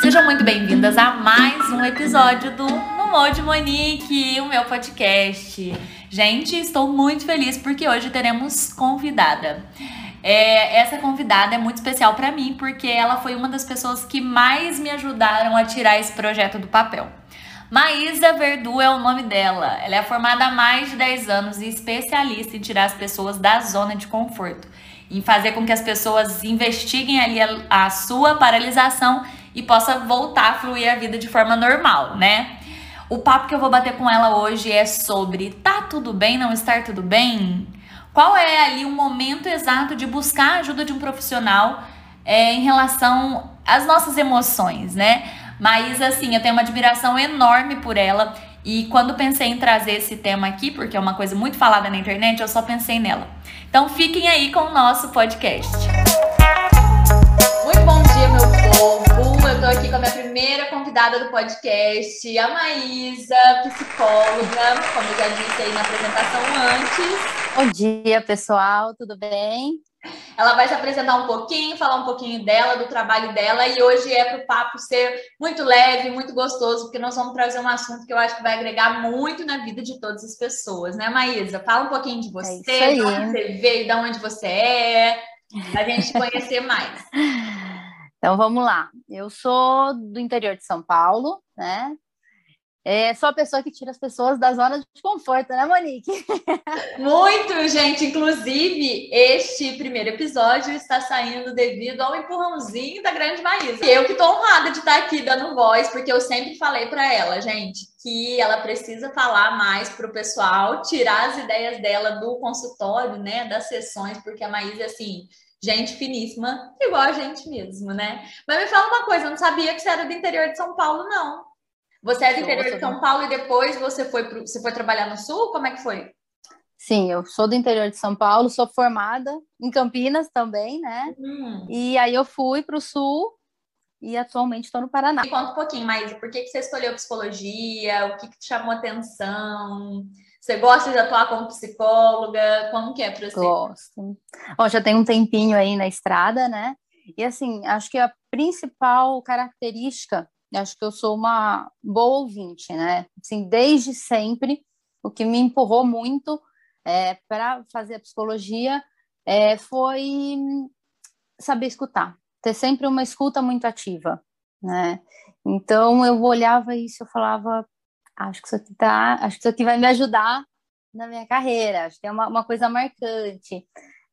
Sejam muito bem-vindas a mais um episódio do No de Monique, o meu podcast. Gente, estou muito feliz porque hoje teremos convidada. É, essa convidada é muito especial para mim porque ela foi uma das pessoas que mais me ajudaram a tirar esse projeto do papel. Maísa Verdu é o nome dela. Ela é formada há mais de 10 anos e especialista em tirar as pessoas da zona de conforto, em fazer com que as pessoas investiguem ali a, a sua paralisação e possa voltar a fluir a vida de forma normal, né? O papo que eu vou bater com ela hoje é sobre tá tudo bem não estar tudo bem? Qual é ali o momento exato de buscar a ajuda de um profissional é, em relação às nossas emoções, né? Mas assim, eu tenho uma admiração enorme por ela e quando pensei em trazer esse tema aqui, porque é uma coisa muito falada na internet, eu só pensei nela. Então fiquem aí com o nosso podcast. Muito bom dia, meu povo. Eu tô aqui com a minha primeira convidada do podcast, a Maísa, psicóloga, como eu já disse aí na apresentação antes. Bom dia, pessoal, tudo bem? Ela vai se apresentar um pouquinho, falar um pouquinho dela, do trabalho dela, e hoje é para o papo ser muito leve, muito gostoso, porque nós vamos trazer um assunto que eu acho que vai agregar muito na vida de todas as pessoas, né, Maísa? Fala um pouquinho de é você, é de onde você veio, de onde você é, para a gente conhecer mais. Então vamos lá. Eu sou do interior de São Paulo, né? É, sou a pessoa que tira as pessoas da zona de conforto, né, Monique? Muito, gente. Inclusive, este primeiro episódio está saindo devido ao empurrãozinho da grande Maísa. Eu que estou honrada de estar aqui dando voz, porque eu sempre falei para ela, gente, que ela precisa falar mais para o pessoal, tirar as ideias dela do consultório, né, das sessões, porque a Maísa, assim, gente finíssima, igual a gente mesmo, né? Mas me fala uma coisa, eu não sabia que você era do interior de São Paulo, não. Você é do interior de São Paulo e depois você foi, pro, você foi trabalhar no Sul? Como é que foi? Sim, eu sou do interior de São Paulo, sou formada em Campinas também, né? Hum. E aí eu fui para o Sul e atualmente estou no Paraná. Me conta um pouquinho, mais. por que, que você escolheu psicologia? O que, que te chamou atenção? Você gosta de atuar como psicóloga? Como que é para você? Gosto. Bom, já tem um tempinho aí na estrada, né? E assim, acho que a principal característica, acho que eu sou uma boa ouvinte, né? Assim, desde sempre, o que me empurrou muito é, para fazer a psicologia é, foi saber escutar, ter sempre uma escuta muito ativa, né? Então eu olhava isso, eu falava, acho que isso aqui tá, acho que isso aqui vai me ajudar na minha carreira, acho que é uma, uma coisa marcante.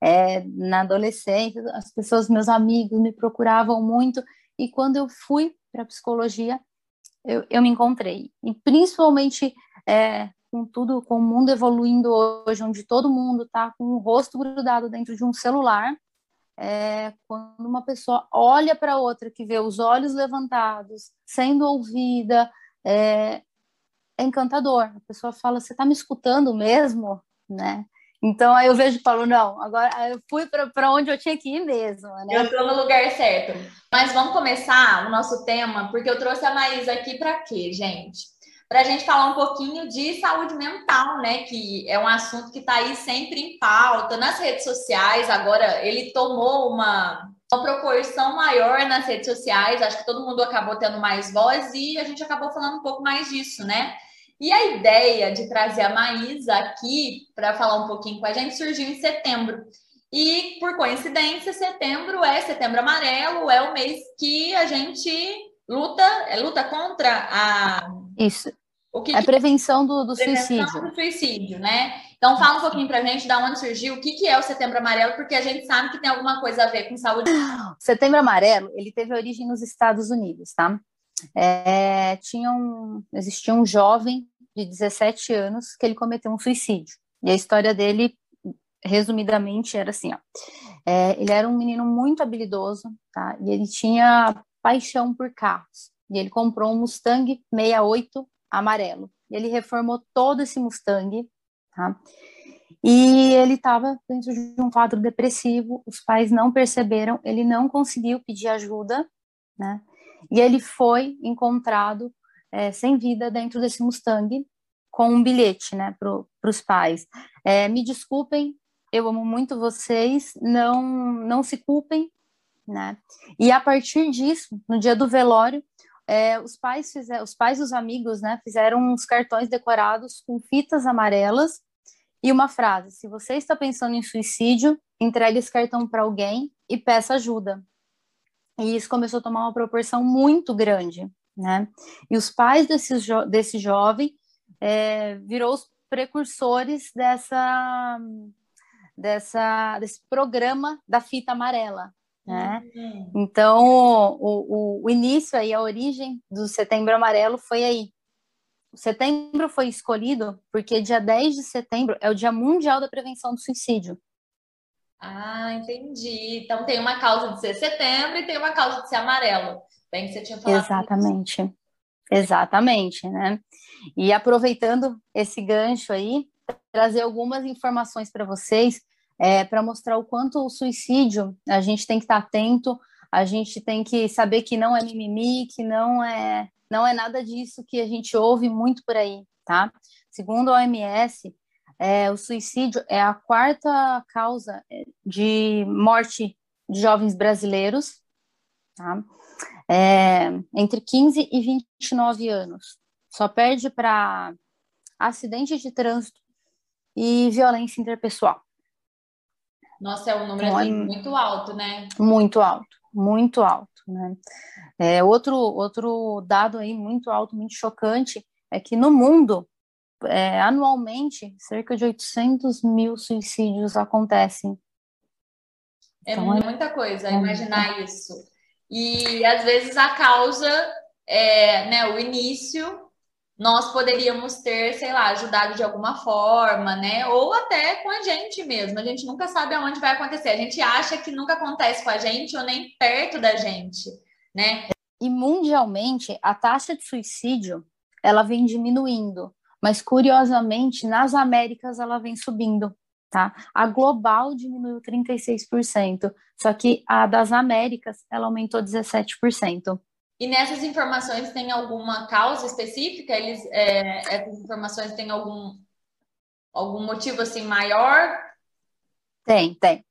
É, na adolescência, as pessoas, meus amigos, me procuravam muito, e quando eu fui para psicologia, eu, eu me encontrei. E principalmente é, com tudo, com o mundo evoluindo hoje, onde todo mundo está com o rosto grudado dentro de um celular, é, quando uma pessoa olha para outra, que vê os olhos levantados, sendo ouvida, é, é encantador. A pessoa fala, você está me escutando mesmo, né? Então aí eu vejo e falo, não, agora eu fui para onde eu tinha que ir mesmo. Né? Eu estou no lugar certo. Mas vamos começar o nosso tema, porque eu trouxe a Maísa aqui para quê, gente? Para a gente falar um pouquinho de saúde mental, né? Que é um assunto que está aí sempre em pauta nas redes sociais. Agora ele tomou uma, uma proporção maior nas redes sociais. Acho que todo mundo acabou tendo mais voz e a gente acabou falando um pouco mais disso, né? E a ideia de trazer a Maísa aqui para falar um pouquinho com a gente surgiu em setembro. E, por coincidência, setembro é setembro amarelo, é o mês que a gente luta, é luta contra a. Isso. O que, a prevenção do, do prevenção suicídio. do suicídio, né? Então, fala um pouquinho para a gente da onde surgiu, o que, que é o Setembro Amarelo, porque a gente sabe que tem alguma coisa a ver com saúde. Setembro Amarelo, ele teve origem nos Estados Unidos, tá? É, tinha um, existia um jovem de 17 anos que ele cometeu um suicídio. E a história dele, resumidamente, era assim: ó, é, ele era um menino muito habilidoso, tá? E ele tinha paixão por carros. E ele comprou um Mustang 68 amarelo. E ele reformou todo esse Mustang, tá? E ele estava dentro de um quadro depressivo, os pais não perceberam, ele não conseguiu pedir ajuda, né? E ele foi encontrado é, sem vida dentro desse Mustang com um bilhete, né, para os pais. É, me desculpem eu amo muito vocês, não, não se culpem, né? E a partir disso, no dia do velório, é, os pais fizeram, os pais dos amigos, né, fizeram uns cartões decorados com fitas amarelas e uma frase: se você está pensando em suicídio, entregue esse cartão para alguém e peça ajuda. E isso começou a tomar uma proporção muito grande, né? E os pais desse, jo desse jovem é, virou os precursores dessa, dessa, desse programa da fita amarela, né? Uhum. Então, o, o, o, início aí, a origem do Setembro Amarelo foi aí. O setembro foi escolhido porque dia 10 de setembro é o Dia Mundial da Prevenção do Suicídio. Ah, entendi. Então tem uma causa de ser setembro e tem uma causa de ser amarelo. Bem que você tinha falado. Exatamente. Isso. Exatamente, né? E aproveitando esse gancho aí, trazer algumas informações para vocês é, para mostrar o quanto o suicídio a gente tem que estar tá atento, a gente tem que saber que não é mimimi, que não é não é nada disso que a gente ouve muito por aí, tá? Segundo a OMS, é, o suicídio é a quarta causa é, de morte de jovens brasileiros, tá? É, entre 15 e 29 anos. Só perde para acidente de trânsito e violência interpessoal. Nossa, é um número então, assim, é muito alto, né? Muito alto, muito alto, né? É, outro, outro dado aí muito alto, muito chocante, é que no mundo, é, anualmente, cerca de 800 mil suicídios acontecem. É então, é muita coisa, imaginar isso. E às vezes a causa é né, o início nós poderíamos ter, sei lá, ajudado de alguma forma, né? Ou até com a gente mesmo. A gente nunca sabe aonde vai acontecer. A gente acha que nunca acontece com a gente ou nem perto da gente, né? E mundialmente, a taxa de suicídio, ela vem diminuindo, mas curiosamente, nas Américas ela vem subindo, tá? A global diminuiu 36%, só que a das Américas, ela aumentou 17%. E nessas informações tem alguma causa específica? Eles, é, essas informações têm algum, algum motivo assim maior? Tem, tem.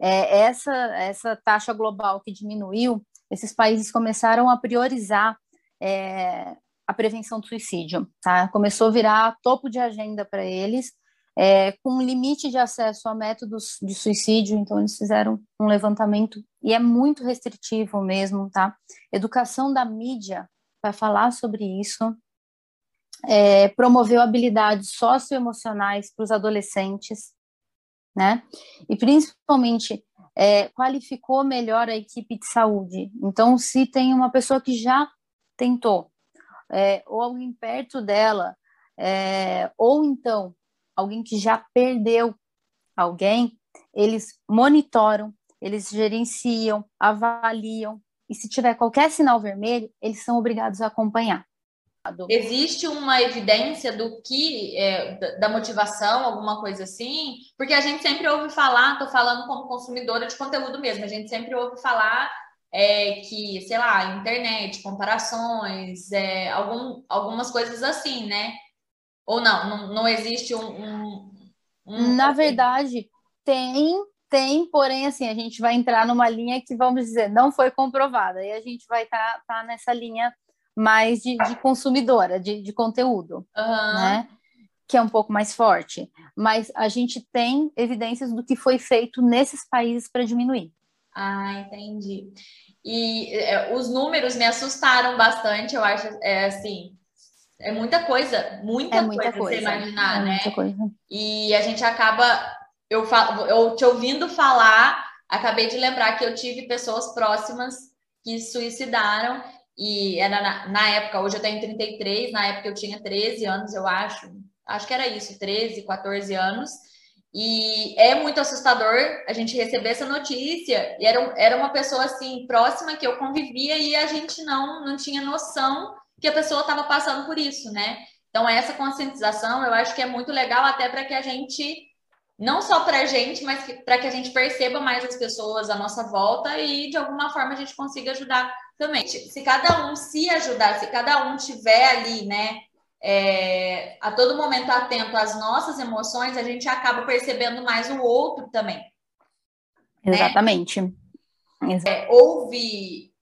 É, essa, essa taxa global que diminuiu, esses países começaram a priorizar é, a prevenção do suicídio, tá? Começou a virar topo de agenda para eles, é, com limite de acesso a métodos de suicídio, então eles fizeram um levantamento e é muito restritivo mesmo, tá? Educação da mídia para falar sobre isso, é, promoveu habilidades socioemocionais para os adolescentes, né? E principalmente é, qualificou melhor a equipe de saúde. Então, se tem uma pessoa que já tentou, é, ou alguém perto dela, é, ou então alguém que já perdeu alguém, eles monitoram, eles gerenciam, avaliam, e se tiver qualquer sinal vermelho, eles são obrigados a acompanhar. Existe uma evidência do que, é, da motivação, alguma coisa assim? Porque a gente sempre ouve falar, estou falando como consumidora de conteúdo mesmo, a gente sempre ouve falar é, que, sei lá, internet, comparações, é, algum, algumas coisas assim, né? Ou não, não, não existe um, um, um, Na verdade, tem, tem, porém, assim, a gente vai entrar numa linha que, vamos dizer, não foi comprovada. E a gente vai estar tá, tá nessa linha mais de, de consumidora, de, de conteúdo, uhum. né? Que é um pouco mais forte. Mas a gente tem evidências do que foi feito nesses países para diminuir. Ah, entendi. E é, os números me assustaram bastante, eu acho, é assim, é muita coisa, muita, é muita coisa, coisa você imaginar, é né? Muita coisa. E a gente acaba, eu, falo, eu te ouvindo falar, acabei de lembrar que eu tive pessoas próximas que suicidaram, e era na, na época, hoje eu tenho 33, na época eu tinha 13 anos, eu acho, acho que era isso, 13, 14 anos. E é muito assustador a gente receber essa notícia. E era, era uma pessoa assim próxima que eu convivia e a gente não, não tinha noção que a pessoa estava passando por isso, né? Então, essa conscientização eu acho que é muito legal até para que a gente, não só para a gente, mas para que a gente perceba mais as pessoas à nossa volta e de alguma forma a gente consiga ajudar também. Se cada um se ajudar, se cada um tiver ali, né, é, a todo momento atento às nossas emoções, a gente acaba percebendo mais o outro também. Né? Exatamente. Né? É, houve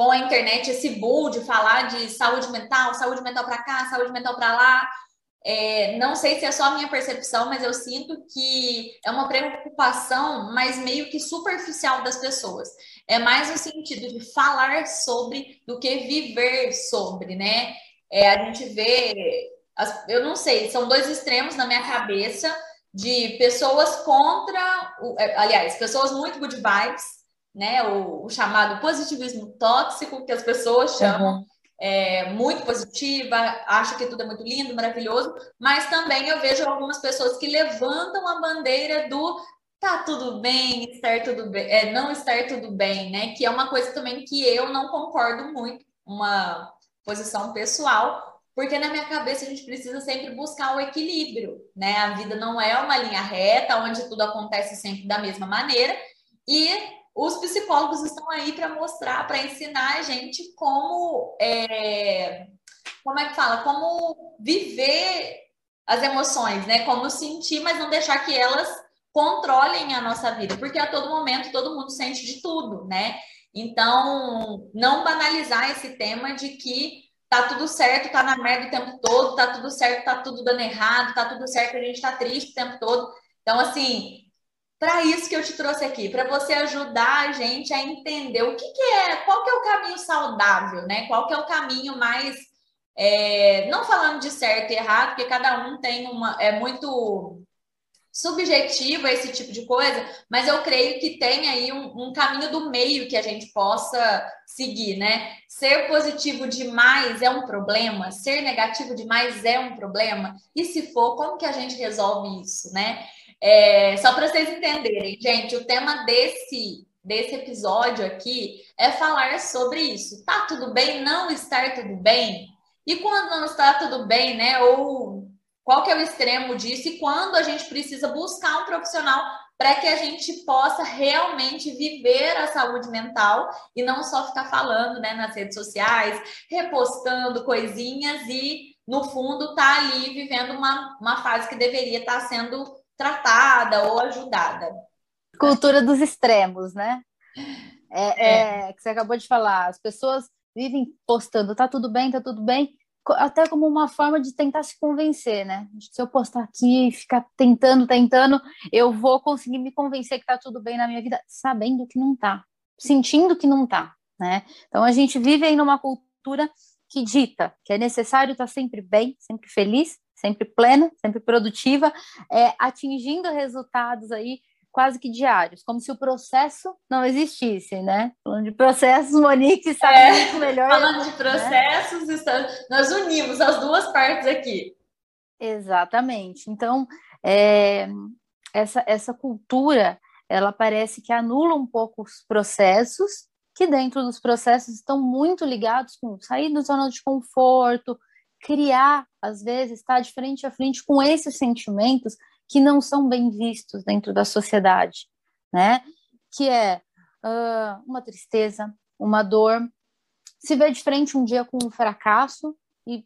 com a internet esse boom de falar de saúde mental, saúde mental para cá, saúde mental para lá. É, não sei se é só a minha percepção, mas eu sinto que é uma preocupação, mas meio que superficial das pessoas. É mais no sentido de falar sobre do que viver sobre, né? É, a gente vê, eu não sei, são dois extremos na minha cabeça de pessoas contra, é, aliás, pessoas muito good vibes, né? O, o, chamado positivismo tóxico, que as pessoas chamam. Uhum é, muito positiva, acha que tudo é muito lindo, maravilhoso, mas também eu vejo algumas pessoas que levantam a bandeira do tá tudo bem, estar tudo bem, é, não estar tudo bem, né? Que é uma coisa também que eu não concordo muito, uma posição pessoal, porque na minha cabeça a gente precisa sempre buscar o equilíbrio, né? A vida não é uma linha reta onde tudo acontece sempre da mesma maneira e os psicólogos estão aí para mostrar, para ensinar a gente como é, como é que fala, como viver as emoções, né? Como sentir, mas não deixar que elas controlem a nossa vida, porque a todo momento todo mundo sente de tudo, né? Então, não banalizar esse tema de que tá tudo certo, tá na merda o tempo todo, tá tudo certo, tá tudo dando errado, tá tudo certo, a gente tá triste o tempo todo. Então, assim, para isso que eu te trouxe aqui, para você ajudar a gente a entender o que, que, é, qual que é o caminho saudável, né? Qual que é o caminho mais, é, não falando de certo e errado, porque cada um tem uma, é muito subjetivo esse tipo de coisa, mas eu creio que tem aí um, um caminho do meio que a gente possa seguir, né? Ser positivo demais é um problema, ser negativo demais é um problema, e se for, como que a gente resolve isso, né? É, só para vocês entenderem, gente, o tema desse desse episódio aqui é falar sobre isso. Tá tudo bem não estar tudo bem? E quando não está tudo bem, né? Ou qual que é o extremo disso e quando a gente precisa buscar um profissional para que a gente possa realmente viver a saúde mental e não só ficar falando, né, nas redes sociais, repostando coisinhas e no fundo tá ali vivendo uma, uma fase que deveria estar tá sendo tratada ou ajudada. Cultura dos extremos, né? É, é. é, que você acabou de falar, as pessoas vivem postando, tá tudo bem, tá tudo bem, até como uma forma de tentar se convencer, né? Se eu postar aqui e ficar tentando, tentando, eu vou conseguir me convencer que tá tudo bem na minha vida, sabendo que não tá, sentindo que não tá, né? Então a gente vive aí numa cultura que dita que é necessário estar sempre bem, sempre feliz, sempre plena, sempre produtiva, é, atingindo resultados aí quase que diários, como se o processo não existisse, né? Falando de processos, Monique sabe é, muito melhor. Falando de né? processos, né? nós unimos as duas partes aqui. Exatamente. Então, é, essa, essa cultura, ela parece que anula um pouco os processos, que dentro dos processos estão muito ligados com sair da zona de conforto, criar, às vezes, estar de frente a frente com esses sentimentos que não são bem vistos dentro da sociedade, né? Que é uh, uma tristeza, uma dor, se ver de frente um dia com um fracasso e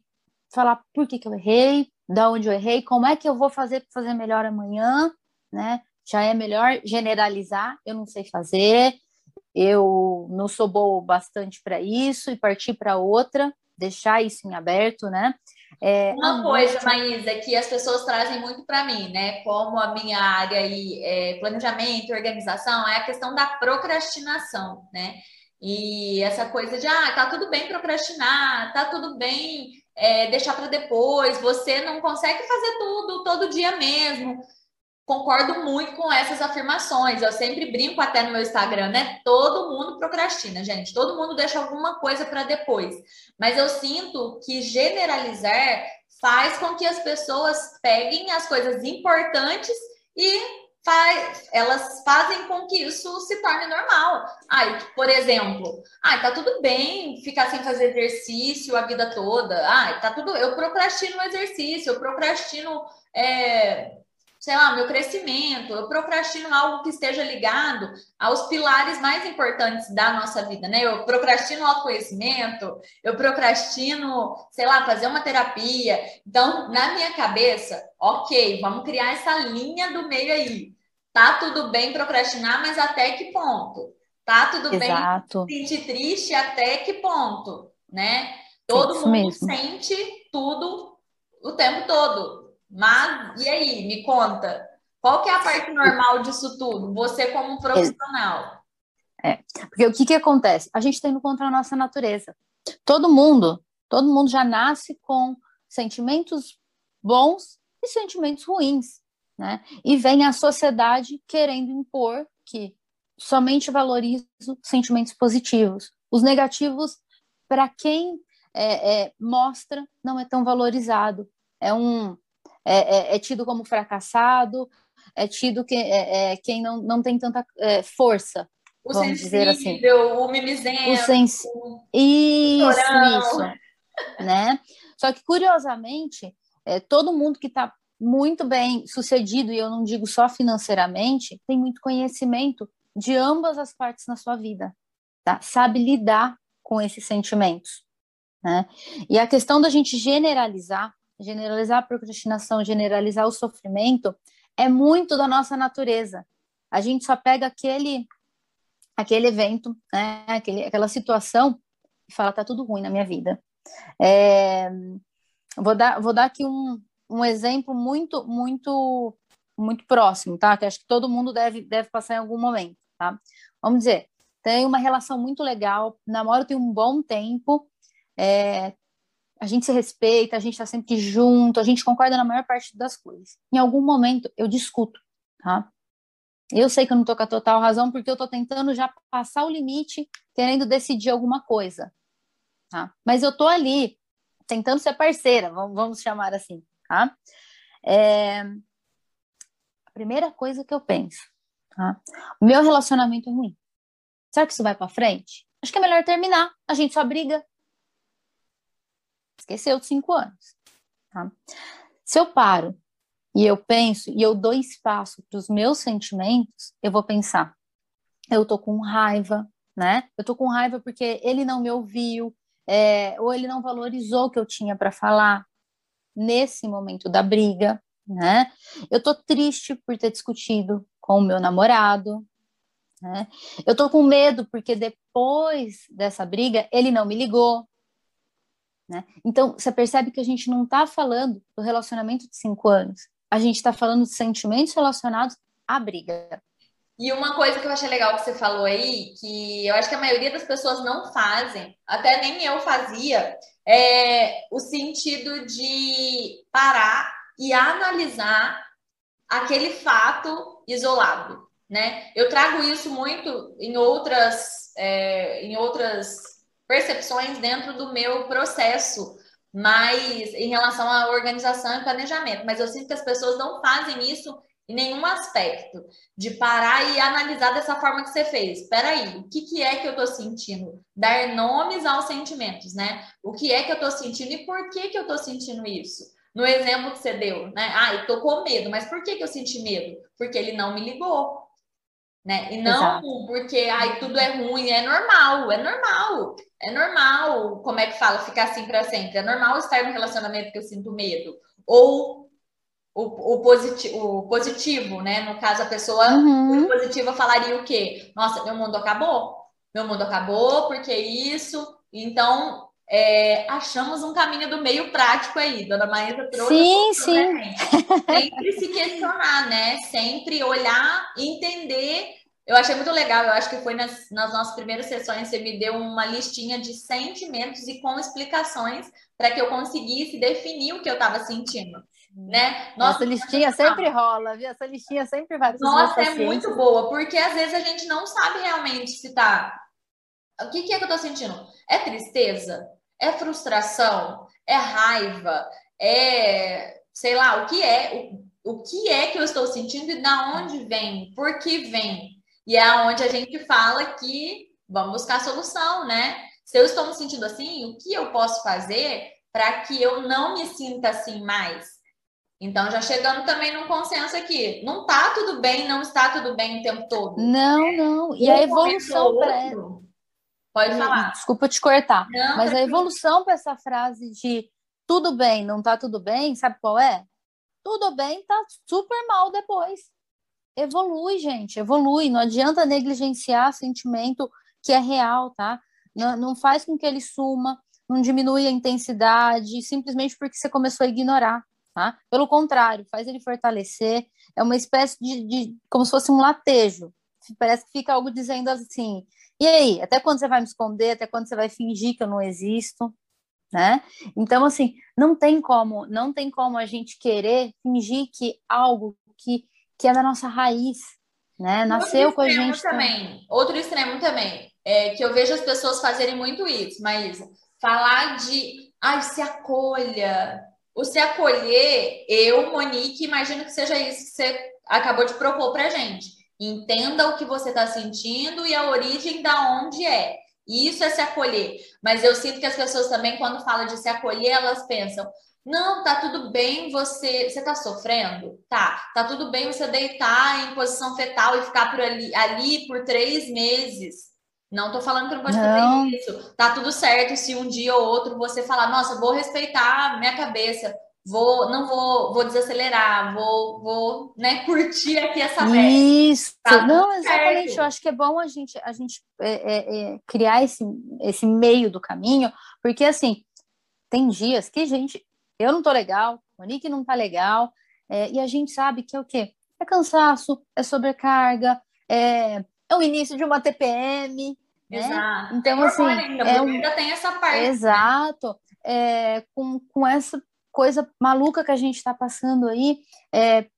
falar por que, que eu errei, da onde eu errei, como é que eu vou fazer para fazer melhor amanhã, né? Já é melhor generalizar, eu não sei fazer, eu não sou boa bastante para isso e partir para outra, deixar isso em aberto, né? É, Uma coisa, Maísa, que as pessoas trazem muito para mim, né? Como a minha área aí, é, planejamento, organização, é a questão da procrastinação, né? E essa coisa de, ah, tá tudo bem procrastinar, tá tudo bem é, deixar para depois, você não consegue fazer tudo todo dia mesmo concordo muito com essas afirmações. Eu sempre brinco até no meu Instagram, né? Todo mundo procrastina, gente. Todo mundo deixa alguma coisa para depois. Mas eu sinto que generalizar faz com que as pessoas peguem as coisas importantes e faz, elas fazem com que isso se torne normal. Ai, por exemplo, ai, tá tudo bem ficar sem fazer exercício a vida toda. Ai, tá tudo. Eu procrastino o exercício, eu procrastino. É, sei lá, meu crescimento, eu procrastino algo que esteja ligado aos pilares mais importantes da nossa vida, né? Eu procrastino autoconhecimento, eu procrastino, sei lá, fazer uma terapia. Então, na minha cabeça, ok, vamos criar essa linha do meio aí. Tá tudo bem procrastinar, mas até que ponto? Tá tudo Exato. bem sentir triste até que ponto, né? Todo Isso mundo mesmo. sente tudo o tempo todo. Mas, e aí, me conta, qual que é a parte normal disso tudo? Você como profissional. É, porque o que que acontece? A gente tem no contra a nossa natureza. Todo mundo, todo mundo já nasce com sentimentos bons e sentimentos ruins, né? E vem a sociedade querendo impor que somente valorizo sentimentos positivos. Os negativos, para quem é, é, mostra, não é tão valorizado. É um é, é, é tido como fracassado, é tido que, é, é, quem não, não tem tanta é, força. O vamos dizer assim. o mimizento. O sens... Isso, isso. Né? Só que, curiosamente, é, todo mundo que está muito bem sucedido, e eu não digo só financeiramente, tem muito conhecimento de ambas as partes na sua vida, tá? Sabe lidar com esses sentimentos, né? E a questão da gente generalizar generalizar a procrastinação, generalizar o sofrimento, é muito da nossa natureza. A gente só pega aquele aquele evento, né, aquele, aquela situação e fala tá tudo ruim na minha vida. É, vou dar vou dar aqui um, um exemplo muito muito muito próximo, tá? Que acho que todo mundo deve deve passar em algum momento, tá? Vamos dizer, tem uma relação muito legal, namoro tem um bom tempo, é, a gente se respeita, a gente está sempre junto, a gente concorda na maior parte das coisas. Em algum momento eu discuto, tá? Eu sei que eu não estou com a total razão porque eu estou tentando já passar o limite, querendo decidir alguma coisa, tá? Mas eu estou ali tentando ser parceira, vamos, chamar assim, tá? É... A primeira coisa que eu penso, tá? O meu relacionamento é ruim. Será que isso vai para frente? Acho que é melhor terminar. A gente só briga, Esqueceu de cinco anos. Tá? Se eu paro e eu penso e eu dou espaço para os meus sentimentos, eu vou pensar: eu tô com raiva, né? Eu tô com raiva porque ele não me ouviu, é, ou ele não valorizou o que eu tinha para falar nesse momento da briga, né? Eu tô triste por ter discutido com o meu namorado, né? Eu tô com medo porque depois dessa briga ele não me ligou, né? Então, você percebe que a gente não está falando do relacionamento de cinco anos, a gente está falando de sentimentos relacionados à briga. E uma coisa que eu achei legal que você falou aí, que eu acho que a maioria das pessoas não fazem, até nem eu fazia, é o sentido de parar e analisar aquele fato isolado, né? Eu trago isso muito em outras, é, em outras percepções dentro do meu processo, mas em relação à organização e planejamento. Mas eu sinto que as pessoas não fazem isso em nenhum aspecto, de parar e analisar dessa forma que você fez. Espera aí, o que, que é que eu estou sentindo? Dar nomes aos sentimentos, né? O que é que eu estou sentindo e por que, que eu estou sentindo isso? No exemplo que você deu, né? Ah, eu tô com medo, mas por que, que eu senti medo? Porque ele não me ligou né? E não Exato. porque ai, tudo é ruim, é normal, é normal. É normal, como é que fala, ficar assim para sempre. É normal estar no relacionamento que eu sinto medo. Ou o, o, positivo, o positivo, né? No caso, a pessoa uhum. positiva falaria o quê? Nossa, meu mundo acabou. Meu mundo acabou, porque isso. Então, é, achamos um caminho do meio prático aí. Dona Maísa trouxe. Sim, sim. Sempre se questionar, né? Sempre olhar, entender. Eu achei muito legal, eu acho que foi nas, nas nossas primeiras sessões, você me deu uma listinha de sentimentos e com explicações para que eu conseguisse definir o que eu estava sentindo. Né? Nossa, Essa listinha sempre rola, viu? Essa listinha sempre vai Nossa, é muito boa, porque às vezes a gente não sabe realmente se tá. O que, que é que eu tô sentindo? É tristeza? É frustração? É raiva? É, sei lá, o que é? O, o que é que eu estou sentindo e da onde vem? Por que vem? E é aonde a gente fala que vamos buscar solução, né? Se eu estou me sentindo assim, o que eu posso fazer para que eu não me sinta assim mais? Então, já chegando também num consenso aqui. Não tá tudo bem, não está tudo bem o tempo todo. Não, não. E um a evolução para Pode falar. Desculpa te cortar. Não, mas a evolução para essa frase de tudo bem, não tá tudo bem, sabe qual é? Tudo bem, tá super mal depois. Evolui, gente, evolui. Não adianta negligenciar sentimento que é real, tá? Não, não faz com que ele suma, não diminui a intensidade, simplesmente porque você começou a ignorar. Tá? Pelo contrário, faz ele fortalecer. É uma espécie de, de como se fosse um latejo. Parece que fica algo dizendo assim: e aí, até quando você vai me esconder? Até quando você vai fingir que eu não existo? Né? Então, assim, não tem como, não tem como a gente querer fingir que algo que, que é da nossa raiz, né? Nasceu com a gente também. Outro extremo também é que eu vejo as pessoas fazerem muito isso, mas falar de, ai, se acolha, o se acolher, eu, Monique, imagino que seja isso que você acabou de propor para gente. Entenda o que você está sentindo e a origem da onde é. Isso é se acolher. Mas eu sinto que as pessoas também, quando falam de se acolher, elas pensam: não, tá tudo bem você. Você tá sofrendo? Tá. Tá tudo bem você deitar em posição fetal e ficar por ali, ali por três meses. Não tô falando que não pode fazer isso. Tá tudo certo se um dia ou outro você falar, nossa, vou respeitar minha cabeça, vou, não vou, vou desacelerar, vou, vou, né, curtir aqui essa festa. Isso. Tá não, exatamente. Certo. Eu acho que é bom a gente, a gente é, é, é, criar esse, esse meio do caminho, porque assim, tem dias que, gente, eu não tô legal, Nick não tá legal, é, e a gente sabe que é o quê? É cansaço, é sobrecarga, é, é o início de uma TPM, né? Exato. Então, tem assim. Ainda, é um... ainda tem essa parte. Né? Exato. É, com, com essa coisa maluca que a gente está passando aí, é,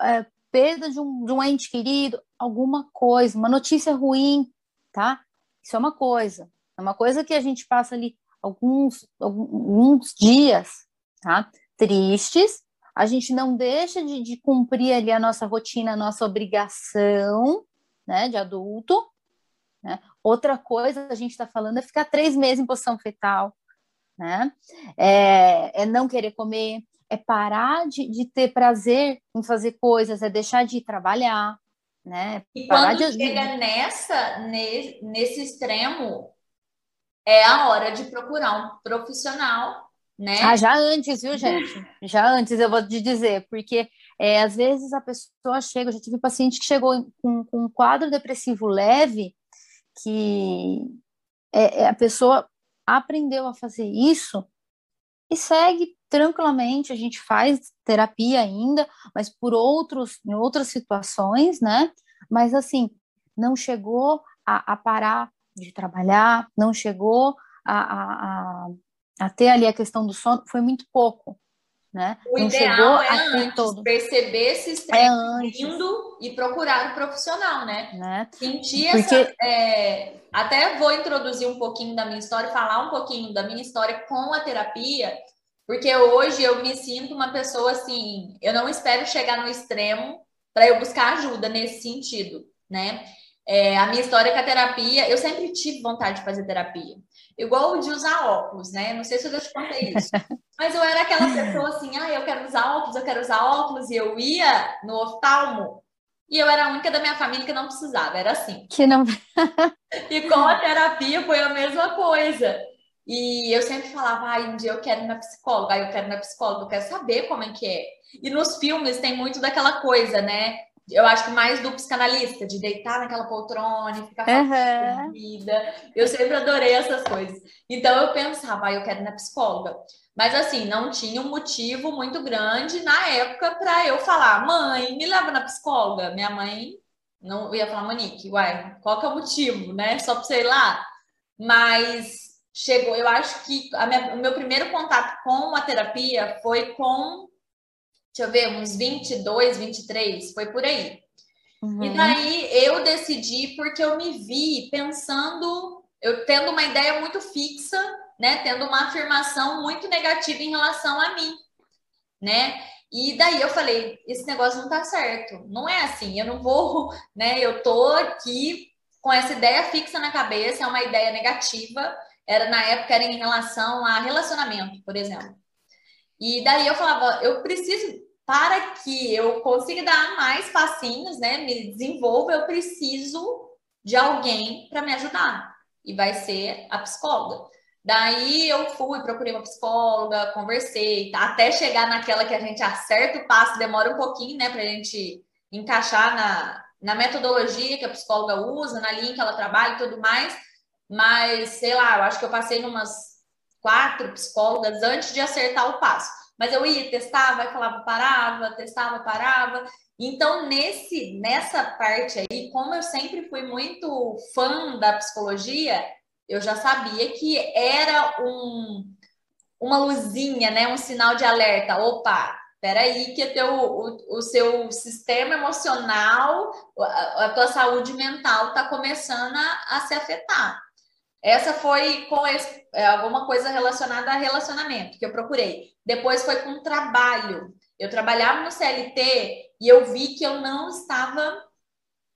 é, perda de um, de um ente querido, alguma coisa, uma notícia ruim, tá? Isso é uma coisa. É uma coisa que a gente passa ali alguns, alguns dias, tá? Tristes. A gente não deixa de, de cumprir ali a nossa rotina, a nossa obrigação, né, de adulto, né? Outra coisa a gente está falando é ficar três meses em posição fetal, né? É, é não querer comer, é parar de, de, ter prazer em fazer coisas, é deixar de trabalhar, né? E parar quando de... chega nessa, nesse, nesse extremo, é a hora de procurar um profissional, né? Ah, já antes, viu, gente? Já antes, eu vou te dizer, porque é, às vezes a pessoa chega, eu já tive paciente que chegou com, com um quadro depressivo leve, que é, é, a pessoa aprendeu a fazer isso e segue tranquilamente. A gente faz terapia ainda, mas por outros, em outras situações, né? Mas assim, não chegou a, a parar de trabalhar, não chegou a, a, a, ter ali a questão do sono, foi muito pouco. Né? O não ideal é antes todo. perceber esse estresse é indo e procurar um profissional, né? né? Sentir Porque... essa. É, até vou introduzir um pouquinho da minha história, falar um pouquinho da minha história com a terapia, porque hoje eu me sinto uma pessoa assim, eu não espero chegar no extremo para eu buscar ajuda nesse sentido, né? É, a minha história com a terapia, eu sempre tive vontade de fazer terapia. Igual de usar óculos, né? Não sei se eu já te contei isso. Mas eu era aquela pessoa assim, ah, eu quero usar óculos, eu quero usar óculos, e eu ia no oftalmo, e eu era a única da minha família que não precisava, era assim. Que não. e com a terapia foi a mesma coisa. E eu sempre falava, ah, um dia eu quero ir na psicóloga, eu quero ir na psicóloga, eu quero saber como é que é. E nos filmes tem muito daquela coisa, né? Eu acho que mais do psicanalista, de deitar naquela poltrona e ficar uhum. vida. Eu sempre adorei essas coisas. Então eu pensava, ah, eu quero ir na psicóloga. Mas assim, não tinha um motivo muito grande na época para eu falar, mãe, me leva na psicóloga. Minha mãe não ia falar, Monique, uai, qual que é o motivo, né? Só para sei lá. Mas chegou, eu acho que minha, o meu primeiro contato com a terapia foi com deixa eu ver, uns 22, 23, foi por aí. Uhum. E daí eu decidi porque eu me vi pensando, eu tendo uma ideia muito fixa, né, tendo uma afirmação muito negativa em relação a mim, né? E daí eu falei, esse negócio não tá certo. Não é assim, eu não vou, né? Eu tô aqui com essa ideia fixa na cabeça, é uma ideia negativa. Era na época era em relação a relacionamento, por exemplo. E daí eu falava, eu preciso para que eu consiga dar mais passinhos, né, me desenvolva, eu preciso de alguém para me ajudar. E vai ser a psicóloga. Daí eu fui, procurei uma psicóloga, conversei, tá? até chegar naquela que a gente acerta o passo, demora um pouquinho, né, para a gente encaixar na, na metodologia que a psicóloga usa, na linha que ela trabalha e tudo mais. Mas, sei lá, eu acho que eu passei umas quatro psicólogas antes de acertar o passo. Mas eu ia, testava, falava, parava, testava, parava. Então, nesse, nessa parte aí, como eu sempre fui muito fã da psicologia, eu já sabia que era um, uma luzinha, né? Um sinal de alerta. Opa, peraí, que teu, o, o seu sistema emocional, a, a tua saúde mental está começando a, a se afetar. Essa foi com esse, é, alguma coisa relacionada a relacionamento que eu procurei. Depois foi com trabalho. Eu trabalhava no CLT e eu vi que eu não estava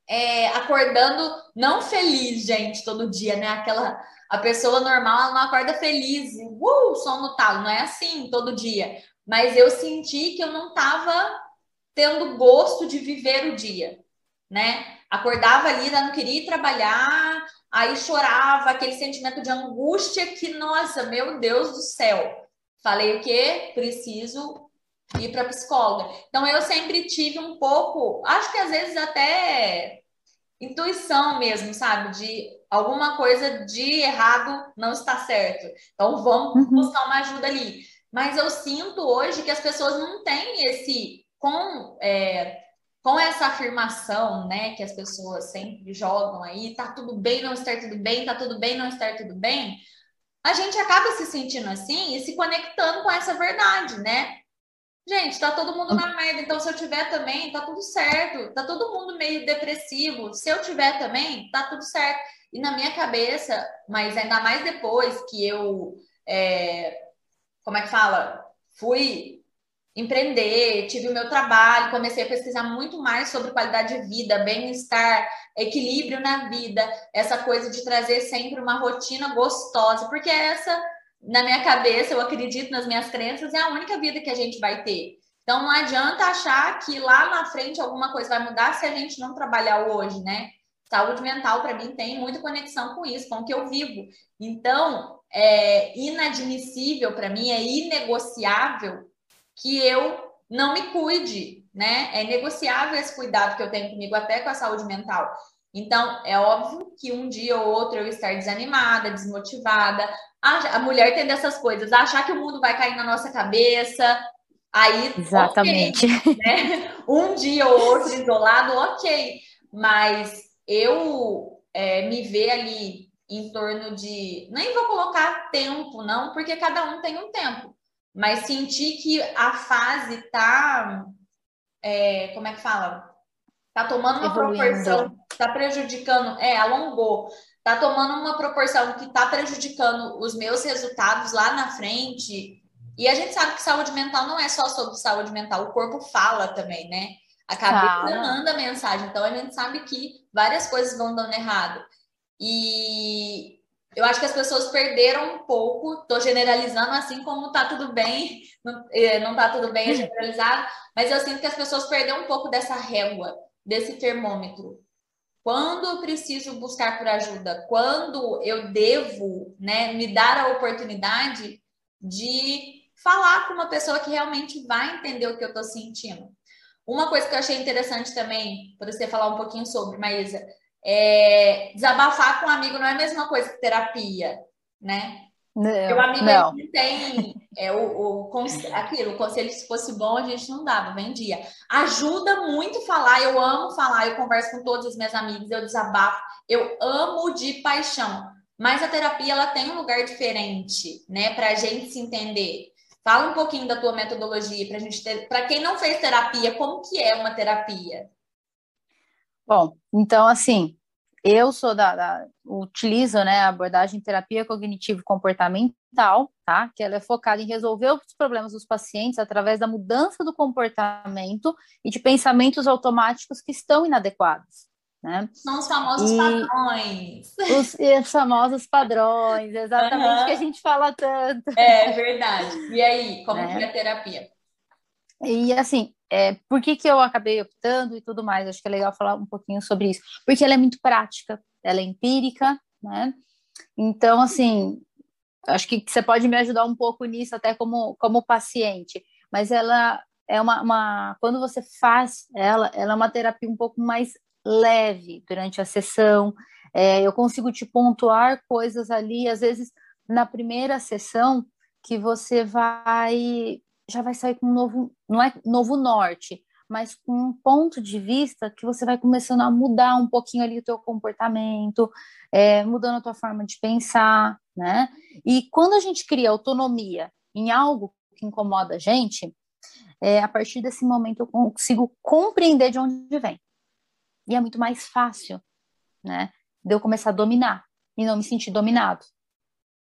é, acordando não feliz, gente, todo dia, né? Aquela a pessoa normal ela não acorda feliz, uh, som no talo, não é assim todo dia. Mas eu senti que eu não estava tendo gosto de viver o dia, né? Acordava ali, não queria ir trabalhar, aí chorava, aquele sentimento de angústia que, nossa, meu Deus do céu. Falei o quê? Preciso ir para psicóloga. Então eu sempre tive um pouco, acho que às vezes até intuição mesmo, sabe? De alguma coisa de errado não está certo. Então vamos uhum. buscar uma ajuda ali. Mas eu sinto hoje que as pessoas não têm esse com é, com essa afirmação, né, que as pessoas sempre jogam aí, tá tudo bem não estar tudo bem, tá tudo bem não estar tudo bem, a gente acaba se sentindo assim e se conectando com essa verdade, né? Gente, tá todo mundo na merda, então se eu tiver também, tá tudo certo. Tá todo mundo meio depressivo. Se eu tiver também, tá tudo certo. E na minha cabeça, mas ainda mais depois que eu, é, como é que fala? Fui empreender, tive o meu trabalho, comecei a pesquisar muito mais sobre qualidade de vida, bem-estar, equilíbrio na vida, essa coisa de trazer sempre uma rotina gostosa, porque essa, na minha cabeça, eu acredito nas minhas crenças, é a única vida que a gente vai ter. Então não adianta achar que lá na frente alguma coisa vai mudar se a gente não trabalhar hoje, né? Saúde mental, para mim, tem muita conexão com isso, com o que eu vivo. Então, é inadmissível para mim, é inegociável que eu não me cuide, né? É negociável esse cuidado que eu tenho comigo, até com a saúde mental. Então, é óbvio que um dia ou outro eu estar desanimada, desmotivada. A, mulher tem dessas coisas, achar que o mundo vai cair na nossa cabeça. Aí, Exatamente. Okay, né? Um dia ou outro isolado, ok. Mas eu é, me ver ali em torno de. Nem vou colocar tempo, não, porque cada um tem um tempo mas sentir que a fase tá, é, como é que fala? Tá tomando uma Evoluindo. proporção, tá prejudicando, é, alongou, tá tomando uma proporção que tá prejudicando os meus resultados lá na frente. E a gente sabe que saúde mental não é só sobre saúde mental, o corpo fala também, né? A cabeça manda mensagem, então a gente sabe que várias coisas vão dando errado. E eu acho que as pessoas perderam um pouco, estou generalizando assim como tá tudo bem, não, é, não tá tudo bem é generalizado, mas eu sinto que as pessoas perderam um pouco dessa régua, desse termômetro. Quando eu preciso buscar por ajuda? Quando eu devo né, me dar a oportunidade de falar com uma pessoa que realmente vai entender o que eu estou sentindo? Uma coisa que eu achei interessante também, para você falar um pouquinho sobre, Maísa, é, desabafar com um amigo não é a mesma coisa que terapia, né? Não, Meu amigo não. tem é, o, o, aquilo, o conselho se fosse bom, a gente não dava, vendia. Ajuda muito falar, eu amo falar, eu converso com todos os meus amigos, eu desabafo, eu amo de paixão. Mas a terapia ela tem um lugar diferente, né, para a gente se entender. Fala um pouquinho da tua metodologia para gente ter, para quem não fez terapia, como que é uma terapia? Bom, então assim, eu sou da, da utilizo, né, a abordagem terapia cognitivo comportamental, tá? Que ela é focada em resolver os problemas dos pacientes através da mudança do comportamento e de pensamentos automáticos que estão inadequados. Né? São os famosos e padrões. Os, os, famosos padrões, exatamente uhum. que a gente fala tanto. É verdade. E aí, como é. que é a terapia? E assim, é, por que, que eu acabei optando e tudo mais? Acho que é legal falar um pouquinho sobre isso. Porque ela é muito prática, ela é empírica, né? Então, assim, acho que você pode me ajudar um pouco nisso, até como, como paciente. Mas ela é uma, uma. Quando você faz ela, ela é uma terapia um pouco mais leve durante a sessão. É, eu consigo te pontuar coisas ali, às vezes na primeira sessão, que você vai já vai sair com um novo, não é novo norte, mas com um ponto de vista que você vai começando a mudar um pouquinho ali o teu comportamento, é, mudando a tua forma de pensar, né? E quando a gente cria autonomia em algo que incomoda a gente, é, a partir desse momento eu consigo compreender de onde vem. E é muito mais fácil, né? De eu começar a dominar e não me sentir dominado.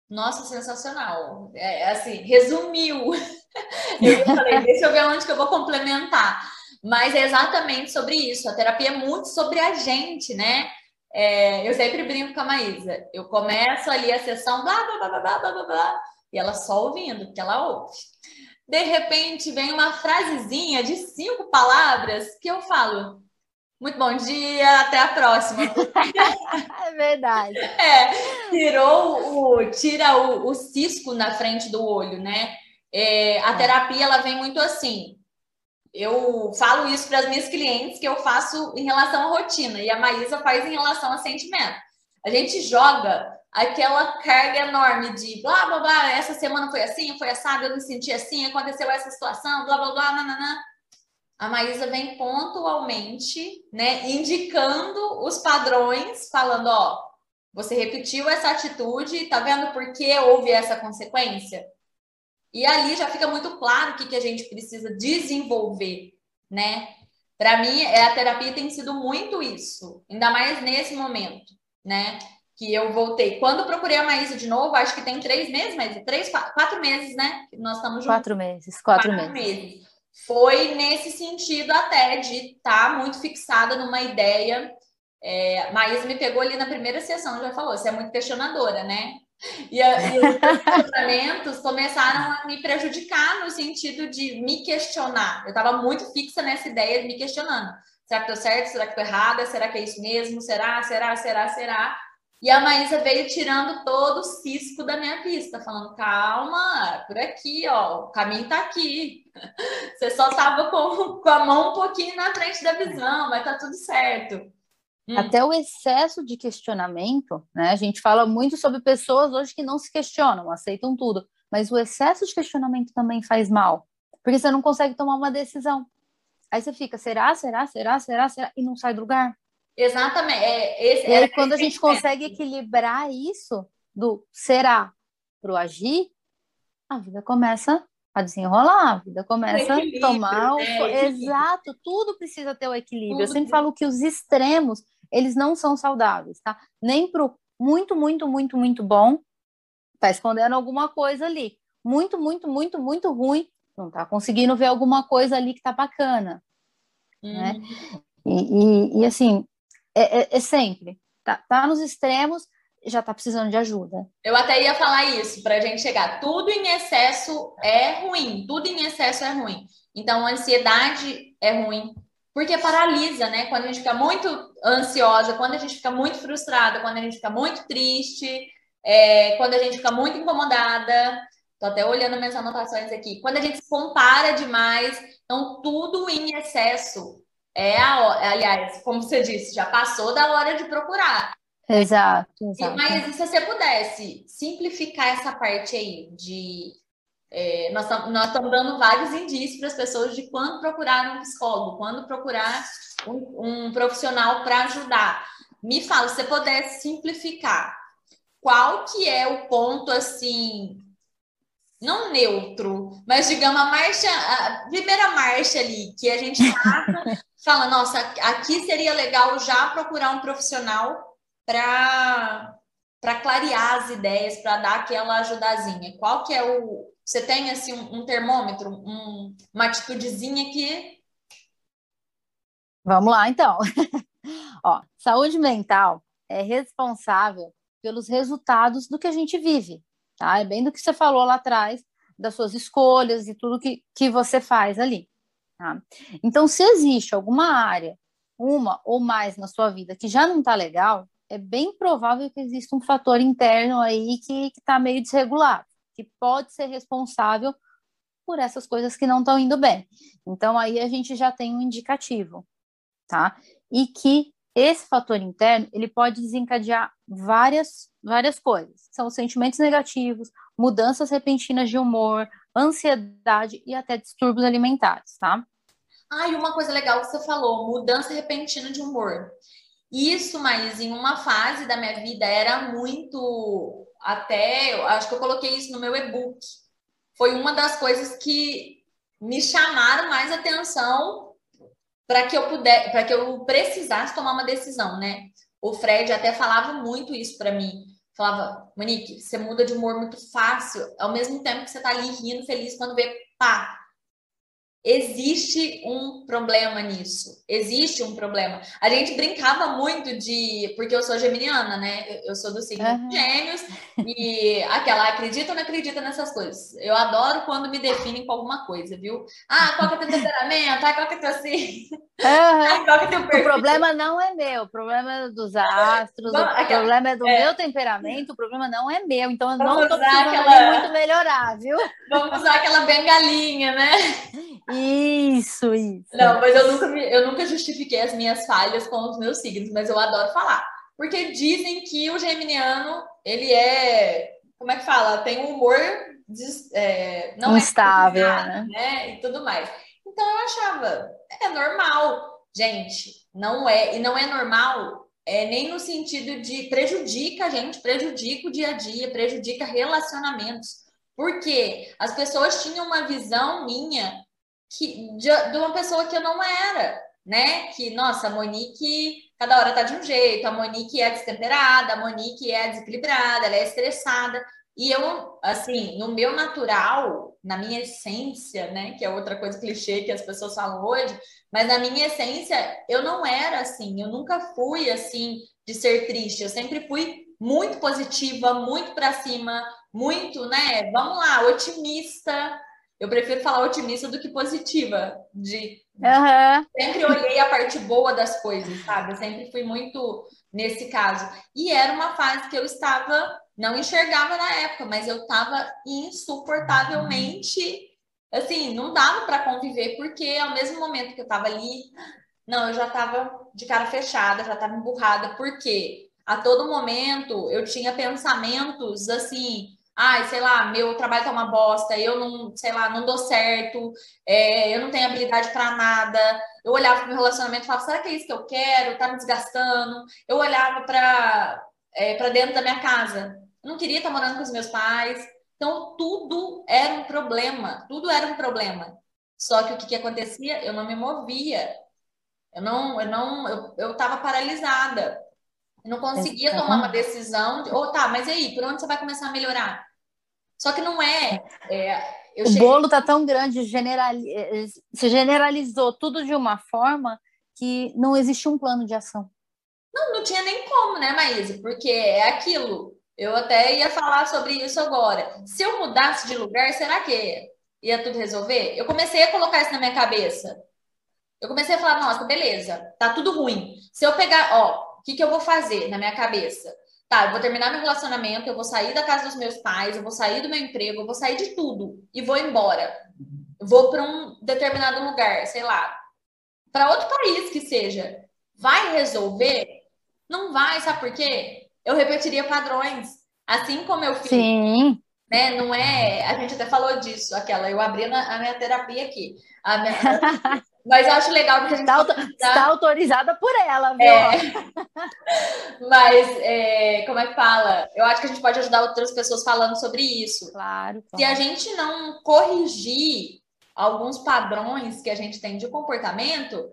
Nossa, sensacional. É, assim, resumiu. Eu falei, deixa eu ver onde que eu vou complementar. Mas é exatamente sobre isso. A terapia é muito sobre a gente, né? É, eu sempre brinco com a Maísa. Eu começo ali a sessão, blá, blá, blá, blá, blá, blá, blá, e ela só ouvindo, porque ela ouve. De repente vem uma frasezinha de cinco palavras que eu falo, muito bom dia, até a próxima. é verdade. É, tirou o, tira o, o cisco na frente do olho, né? É, a terapia ela vem muito assim. Eu falo isso para as minhas clientes que eu faço em relação à rotina e a Maísa faz em relação a sentimento. A gente joga aquela carga enorme de blá blá blá, essa semana foi assim, foi assado, eu me senti assim, aconteceu essa situação, blá blá blá, nananã a Maísa vem pontualmente, né, indicando os padrões, falando, ó, você repetiu essa atitude, tá vendo por que houve essa consequência? E ali já fica muito claro o que, que a gente precisa desenvolver, né? Para mim, é, a terapia tem sido muito isso, ainda mais nesse momento, né? Que eu voltei. Quando procurei a Maísa de novo, acho que tem três meses, mas três, quatro meses, né? Nós estamos juntos. Quatro meses, quatro, quatro meses. meses foi nesse sentido até de estar tá muito fixada numa ideia. É, Maísa me pegou ali na primeira sessão, já falou, você é muito questionadora, né? E, a, e os questionamentos começaram a me prejudicar no sentido de me questionar. Eu estava muito fixa nessa ideia de me questionando. Será que estou certo? Será que estou errada? Será que é isso mesmo? Será? Será? Será? Será? E a Maísa veio tirando todo o cisco da minha pista, falando: calma, por aqui, ó, o caminho tá aqui. Você só tava com, com a mão um pouquinho na frente da visão, mas tá tudo certo. Hum. Até o excesso de questionamento, né? A gente fala muito sobre pessoas hoje que não se questionam, aceitam tudo, mas o excesso de questionamento também faz mal, porque você não consegue tomar uma decisão. Aí você fica, será, será, será, será, será, e não sai do lugar. Exatamente. É, esse, e aí, quando a gente consegue equilibrar isso do será para o agir, a vida começa a desenrolar, a vida começa a tomar o... Né? Exato, tudo precisa ter o equilíbrio. Tudo. Eu sempre falo que os extremos, eles não são saudáveis, tá? Nem pro muito, muito, muito, muito bom, tá escondendo alguma coisa ali. Muito, muito, muito, muito ruim, não tá conseguindo ver alguma coisa ali que tá bacana, né? Uhum. E, e, e, assim, é, é, é sempre. Tá, tá nos extremos, já tá precisando de ajuda. Eu até ia falar isso, para a gente chegar. Tudo em excesso é ruim, tudo em excesso é ruim. Então, a ansiedade é ruim, porque paralisa, né? Quando a gente fica muito ansiosa, quando a gente fica muito frustrada, quando a gente fica muito triste, é, quando a gente fica muito incomodada. Tô até olhando minhas anotações aqui. Quando a gente se compara demais, então tudo em excesso é a hora, aliás, como você disse, já passou da hora de procurar. Exato, exato. Mas se você pudesse simplificar essa parte aí de. É, nós estamos dando vários indícios para as pessoas de quando procurar um psicólogo, quando procurar um, um profissional para ajudar. Me fala, se você pudesse simplificar, qual que é o ponto assim não neutro, mas digamos a marcha, a primeira marcha ali, que a gente fala, nossa, aqui seria legal já procurar um profissional para para clarear as ideias, para dar aquela ajudazinha. Qual que é o você tem assim um, um termômetro, um, uma atitudezinha que Vamos lá, então. Ó, saúde mental é responsável pelos resultados do que a gente vive. Tá? É bem do que você falou lá atrás, das suas escolhas e tudo que, que você faz ali. Tá? Então, se existe alguma área, uma ou mais na sua vida que já não está legal, é bem provável que exista um fator interno aí que está meio desregulado, que pode ser responsável por essas coisas que não estão indo bem. Então, aí a gente já tem um indicativo, tá? E que esse fator interno, ele pode desencadear várias, várias coisas. São sentimentos negativos, mudanças repentinas de humor, ansiedade e até distúrbios alimentares, tá? Ah, e uma coisa legal que você falou, mudança repentina de humor. Isso, mas em uma fase da minha vida era muito até, acho que eu coloquei isso no meu e-book. Foi uma das coisas que me chamaram mais atenção para que eu puder, para que eu precisasse tomar uma decisão, né? O Fred até falava muito isso para mim. Falava, Monique, você muda de humor muito fácil, ao mesmo tempo que você tá ali rindo, feliz quando vê, pá, Existe um problema nisso. Existe um problema. A gente brincava muito de. Porque eu sou geminiana, né? Eu sou do signo uhum. Gêmeos. E aquela acredita ou não acredita nessas coisas. Eu adoro quando me definem com alguma coisa, viu? Ah, qual que é teu temperamento? Ah, qual que é teu assim? Uhum. Ah, qual que é teu perfil? O problema não é meu. O problema é dos astros. Vamos, o aquela... problema é do é. meu temperamento. O problema não é meu. Então eu Vamos não precisando aquela... muito melhorar, viu? Vamos usar aquela bengalinha, né? Isso, isso. Não, mas eu nunca, me, eu nunca justifiquei as minhas falhas com os meus signos, mas eu adoro falar. Porque dizem que o geminiano, ele é, como é que fala? Tem um humor des, é, não é instável, é né? né? E tudo mais. Então eu achava, é normal. Gente, não é, e não é normal é, nem no sentido de prejudica a gente, prejudica o dia a dia, prejudica relacionamentos. Porque as pessoas tinham uma visão minha que, de, de uma pessoa que eu não era, né? Que, nossa, a Monique cada hora tá de um jeito, a Monique é destemperada, a Monique é desequilibrada, ela é estressada. E eu, assim, no meu natural, na minha essência, né, que é outra coisa clichê que as pessoas falam hoje, mas na minha essência, eu não era assim, eu nunca fui assim de ser triste, eu sempre fui muito positiva, muito para cima, muito, né, vamos lá, otimista, eu prefiro falar otimista do que positiva. De uhum. sempre olhei a parte boa das coisas, sabe? Eu sempre fui muito nesse caso. E era uma fase que eu estava, não enxergava na época, mas eu estava insuportavelmente, assim, não dava para conviver porque ao mesmo momento que eu estava ali, não, eu já estava de cara fechada, já estava emburrada, porque a todo momento eu tinha pensamentos assim ai, sei lá, meu trabalho tá uma bosta, eu não, sei lá, não dou certo, é, eu não tenho habilidade para nada. Eu olhava para o meu relacionamento e falava, será que é isso que eu quero? Tá me desgastando. Eu olhava para é, para dentro da minha casa. Eu não queria estar morando com os meus pais. Então, tudo era um problema, tudo era um problema. Só que o que, que acontecia? Eu não me movia. Eu não, eu não, eu, eu tava paralisada. Eu não conseguia tomar uma decisão de, oh, tá, mas e aí, por onde você vai começar a melhorar? Só que não é. é o cheguei... bolo tá tão grande, generali... É, se generalizou tudo de uma forma que não existe um plano de ação. Não, não tinha nem como, né, Maísa? Porque é aquilo. Eu até ia falar sobre isso agora. Se eu mudasse de lugar, será que ia tudo resolver? Eu comecei a colocar isso na minha cabeça. Eu comecei a falar, nossa, beleza, tá tudo ruim. Se eu pegar, ó, o que, que eu vou fazer na minha cabeça? Tá, eu vou terminar meu relacionamento, eu vou sair da casa dos meus pais, eu vou sair do meu emprego, eu vou sair de tudo e vou embora. Vou para um determinado lugar, sei lá, para outro país que seja. Vai resolver? Não vai, sabe por quê? Eu repetiria padrões. Assim como eu fiz. Sim. Né? Não é. A gente até falou disso, aquela. Eu abri na, a minha terapia aqui. A minha, Mas eu acho legal porque a gente. Está, auto... Está autorizada por ela, viu? É. Mas, é, como é que fala? Eu acho que a gente pode ajudar outras pessoas falando sobre isso. Claro. claro. Se a gente não corrigir alguns padrões que a gente tem de comportamento,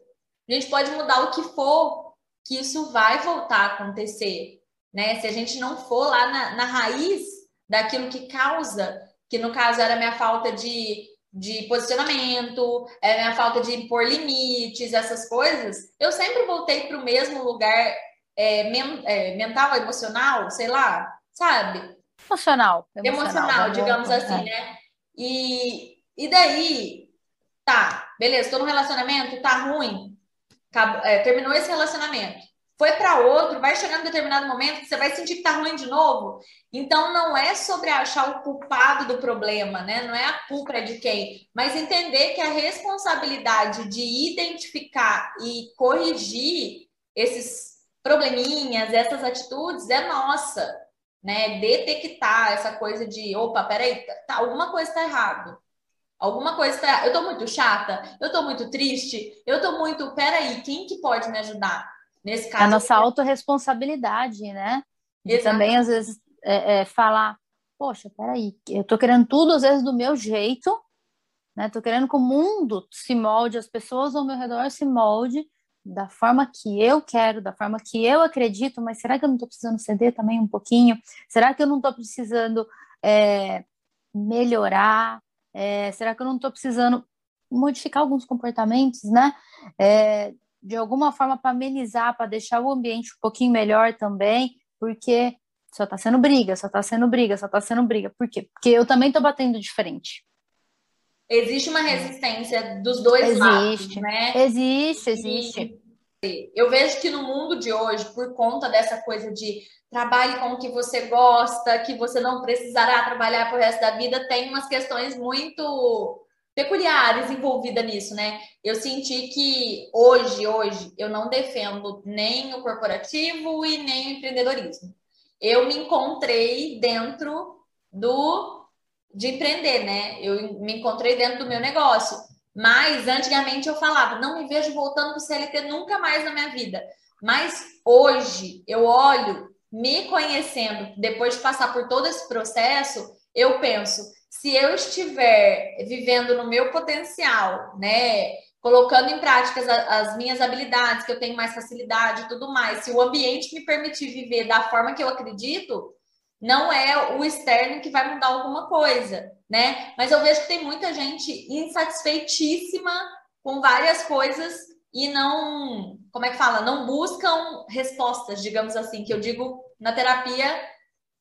a gente pode mudar o que for, que isso vai voltar a acontecer. Né? Se a gente não for lá na, na raiz daquilo que causa, que no caso era a minha falta de de posicionamento, é minha falta de impor limites, essas coisas, eu sempre voltei para o mesmo lugar é, men é, mental, emocional, sei lá, sabe? Emocional. Emocional, emocional digamos assim, né? E, e daí, tá, beleza, tô no relacionamento, tá ruim, acabou, é, terminou esse relacionamento foi para outro, vai chegar um determinado momento que você vai sentir que tá ruim de novo. Então não é sobre achar o culpado do problema, né? Não é a culpa é de quem, mas entender que a responsabilidade de identificar e corrigir esses probleminhas, essas atitudes é nossa, né? Detectar essa coisa de, opa, peraí, tá, alguma coisa tá errado. Alguma coisa tá, eu tô muito chata, eu tô muito triste, eu tô muito, peraí, quem que pode me ajudar? Nesse caso. A nossa eu... autorresponsabilidade, né? E também, às vezes, é, é, falar: poxa, peraí, eu tô querendo tudo, às vezes, do meu jeito, né? Tô querendo que o mundo se molde, as pessoas ao meu redor se molde da forma que eu quero, da forma que eu acredito, mas será que eu não estou precisando ceder também um pouquinho? Será que eu não estou precisando é, melhorar? É, será que eu não estou precisando modificar alguns comportamentos, né? É, de alguma forma para amenizar, para deixar o ambiente um pouquinho melhor também, porque só está sendo briga, só está sendo briga, só está sendo briga. Por quê? Porque eu também estou batendo de frente. Existe uma resistência dos dois existe, lados, né? Existe, existe. Eu vejo que no mundo de hoje, por conta dessa coisa de trabalhe com o que você gosta, que você não precisará trabalhar pro resto da vida, tem umas questões muito peculiares envolvida nisso, né? Eu senti que hoje, hoje, eu não defendo nem o corporativo e nem o empreendedorismo. Eu me encontrei dentro do de empreender, né? Eu me encontrei dentro do meu negócio. Mas antigamente eu falava, não me vejo voltando para o CLT nunca mais na minha vida. Mas hoje eu olho, me conhecendo, depois de passar por todo esse processo, eu penso, se eu estiver vivendo no meu potencial, né, colocando em prática as, as, minhas habilidades, que eu tenho mais facilidade e tudo mais, se o ambiente me permitir viver da forma que eu acredito, não é o externo que vai mudar alguma coisa, né? Mas eu vejo que tem muita gente insatisfeitíssima com várias coisas e não, como é que fala? Não buscam respostas, digamos assim, que eu digo na terapia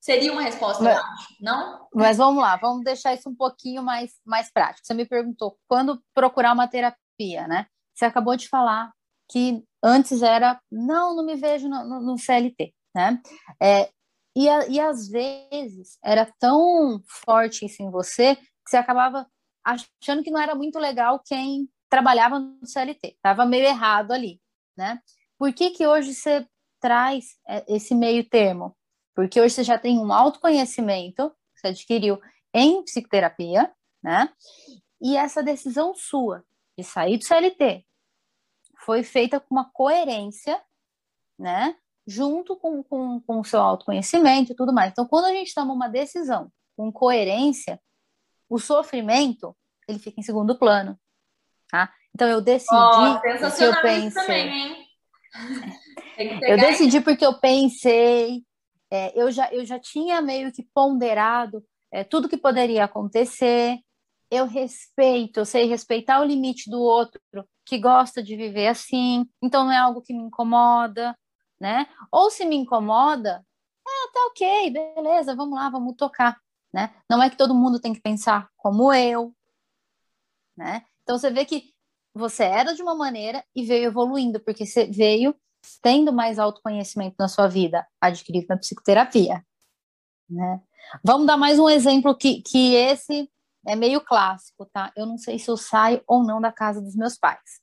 Seria uma resposta, mas, eu acho, não? Mas vamos lá, vamos deixar isso um pouquinho mais, mais prático. Você me perguntou quando procurar uma terapia, né? Você acabou de falar que antes era, não, não me vejo no, no, no CLT, né? É, e, a, e às vezes era tão forte isso em você que você acabava achando que não era muito legal quem trabalhava no CLT, estava meio errado ali, né? Por que que hoje você traz é, esse meio termo? Porque hoje você já tem um autoconhecimento, que você adquiriu em psicoterapia, né? E essa decisão sua de sair do CLT foi feita com uma coerência, né? Junto com, com, com o seu autoconhecimento e tudo mais. Então, quando a gente toma uma decisão com coerência, o sofrimento ele fica em segundo plano, tá? Então eu decidi oh, eu pensei. Também, eu decidi porque eu pensei, é, eu, já, eu já tinha meio que ponderado é, tudo que poderia acontecer. Eu respeito, eu sei respeitar o limite do outro que gosta de viver assim, então não é algo que me incomoda, né? Ou se me incomoda, ah, tá ok, beleza, vamos lá, vamos tocar, né? Não é que todo mundo tem que pensar como eu, né? Então você vê que você era de uma maneira e veio evoluindo, porque você veio tendo mais autoconhecimento na sua vida, adquirido na psicoterapia. Né? Vamos dar mais um exemplo que, que esse é meio clássico, tá? Eu não sei se eu saio ou não da casa dos meus pais.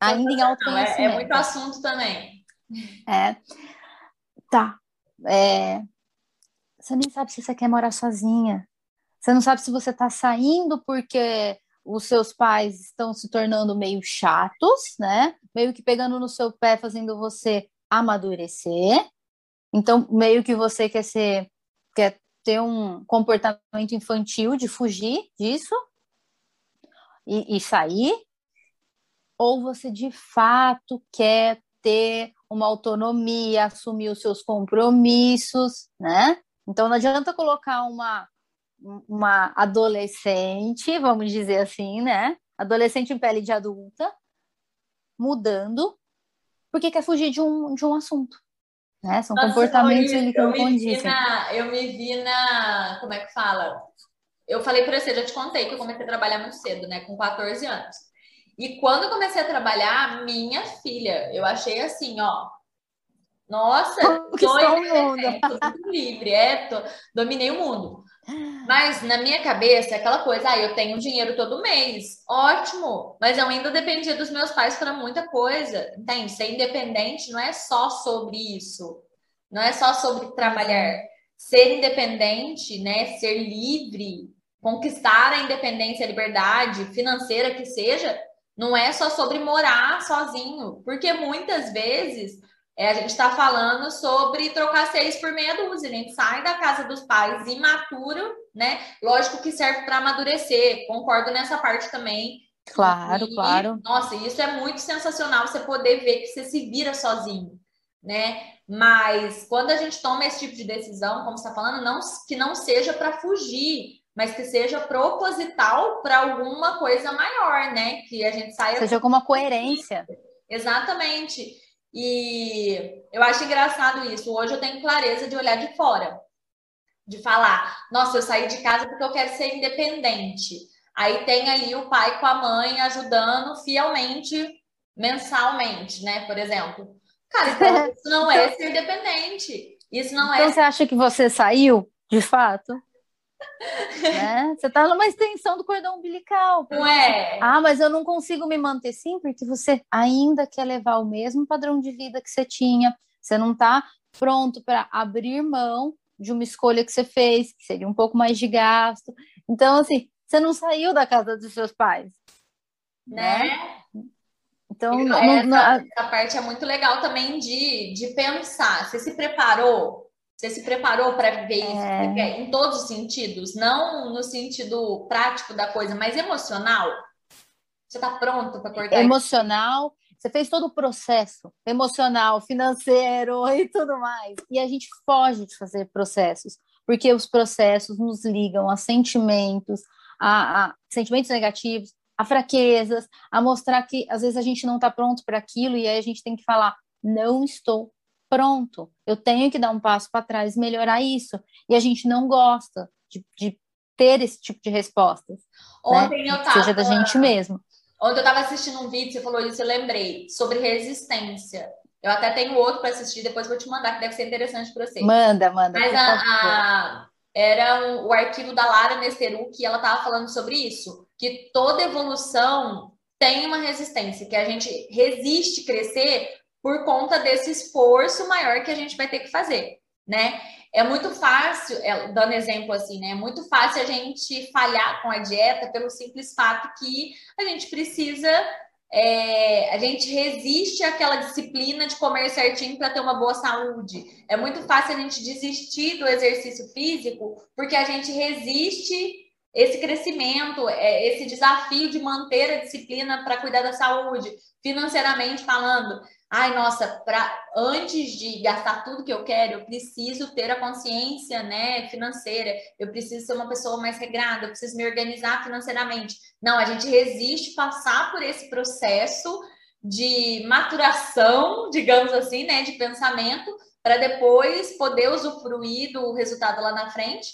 Ainda em autoconhecimento. É, é muito assunto também. É. Tá. É, você nem sabe se você quer morar sozinha. Você não sabe se você tá saindo porque os seus pais estão se tornando meio chatos, né? Meio que pegando no seu pé, fazendo você amadurecer. Então, meio que você quer ser, quer ter um comportamento infantil de fugir disso e, e sair, ou você de fato quer ter uma autonomia, assumir os seus compromissos, né? Então não adianta colocar uma uma adolescente, vamos dizer assim, né? Adolescente em pele de adulta, mudando, porque quer fugir de um, de um assunto. Né? São Nossa, comportamentos que não condizem. Eu me vi na. Como é que fala? Eu falei para você, já te contei que eu comecei a trabalhar muito cedo, né? Com 14 anos. E quando eu comecei a trabalhar, minha filha, eu achei assim, ó. Nossa, tô, mundo. É, livre, é, tô, dominei o mundo. Mas na minha cabeça é aquela coisa, ah, eu tenho dinheiro todo mês, ótimo, mas eu ainda dependia dos meus pais para muita coisa, entende? Ser independente não é só sobre isso, não é só sobre trabalhar. Ser independente, né, ser livre, conquistar a independência, a liberdade financeira que seja, não é só sobre morar sozinho, porque muitas vezes é, a gente está falando sobre trocar seis por meia dúzia. A gente sai da casa dos pais imaturo, né? Lógico que serve para amadurecer. Concordo nessa parte também. Claro, e, claro. Nossa, isso é muito sensacional você poder ver que você se vira sozinho, né? Mas quando a gente toma esse tipo de decisão, como você está falando, não, que não seja para fugir, mas que seja proposital para alguma coisa maior, né? Que a gente saia. Seja com uma coerência. Exatamente. E eu acho engraçado isso. Hoje eu tenho clareza de olhar de fora, de falar: nossa, eu saí de casa porque eu quero ser independente. Aí tem ali o pai com a mãe ajudando fielmente, mensalmente, né? Por exemplo. Cara, então isso não é ser independente. Isso não então, é. você acha que você saiu, de fato? Né? Você tá numa extensão do cordão umbilical. Não é? Ah, mas eu não consigo me manter sim, porque você ainda quer levar o mesmo padrão de vida que você tinha. Você não tá pronto para abrir mão de uma escolha que você fez, que seria um pouco mais de gasto. Então, assim, você não saiu da casa dos seus pais. Né? né? Então, essa, não, não... essa parte é muito legal também de, de pensar. Você se preparou você se preparou para viver isso é... em todos os sentidos, não no sentido prático da coisa, mas emocional? Você está pronto para cortar? Emocional. Você fez todo o processo emocional, financeiro e tudo mais. E a gente foge de fazer processos, porque os processos nos ligam a sentimentos, a, a sentimentos negativos, a fraquezas, a mostrar que às vezes a gente não está pronto para aquilo e aí a gente tem que falar: não estou pronto, eu tenho que dar um passo para trás, melhorar isso. E a gente não gosta de, de ter esse tipo de respostas. Né? Ontem né? eu tava, Seja da gente mesmo. Ontem eu estava assistindo um vídeo, você falou isso, eu lembrei, sobre resistência. Eu até tenho outro para assistir, depois vou te mandar, que deve ser interessante para você. Manda, manda. Mas a, a, era um, o arquivo da Lara Nesteru, que ela estava falando sobre isso, que toda evolução tem uma resistência, que a gente resiste crescer por conta desse esforço maior que a gente vai ter que fazer, né? É muito fácil, é, dando exemplo assim, né? É muito fácil a gente falhar com a dieta pelo simples fato que a gente precisa, é, a gente resiste àquela disciplina de comer certinho para ter uma boa saúde. É muito fácil a gente desistir do exercício físico porque a gente resiste esse crescimento, é, esse desafio de manter a disciplina para cuidar da saúde, financeiramente falando ai, nossa, pra, antes de gastar tudo que eu quero, eu preciso ter a consciência né, financeira, eu preciso ser uma pessoa mais regrada, eu preciso me organizar financeiramente. Não, a gente resiste passar por esse processo de maturação, digamos assim, né, de pensamento, para depois poder usufruir do resultado lá na frente.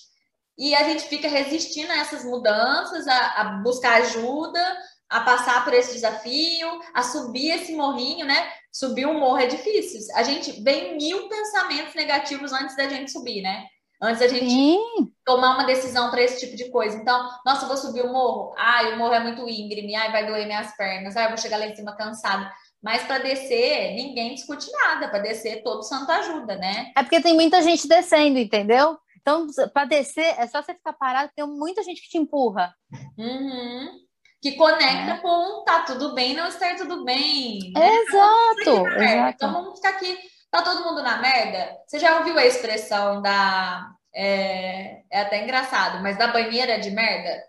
E a gente fica resistindo a essas mudanças, a, a buscar ajuda, a passar por esse desafio, a subir esse morrinho, né? Subir um morro é difícil. A gente vem mil pensamentos negativos antes da gente subir, né? Antes da gente Sim. tomar uma decisão para esse tipo de coisa. Então, nossa, eu vou subir o morro. Ai, o morro é muito íngreme. Ai, vai doer minhas pernas. Ai, vou chegar lá em cima cansado. Mas para descer, ninguém discute nada. Para descer, todo santo ajuda, né? É porque tem muita gente descendo, entendeu? Então, para descer, é só você ficar parado, tem muita gente que te empurra. Uhum que conecta é. com tá tudo bem, não está tudo bem. Né? Exato, exato. Então vamos ficar aqui, tá todo mundo na merda. Você já ouviu a expressão da. É, é até engraçado, mas da banheira de merda?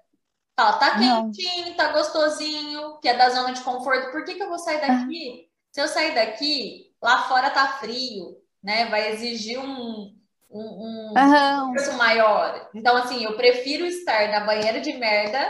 Fala, tá quentinho, não. tá gostosinho, que é da zona de conforto. Por que, que eu vou sair daqui? Se eu sair daqui, lá fora tá frio, né? Vai exigir um, um, um uhum. maior. Então, assim, eu prefiro estar na banheira de merda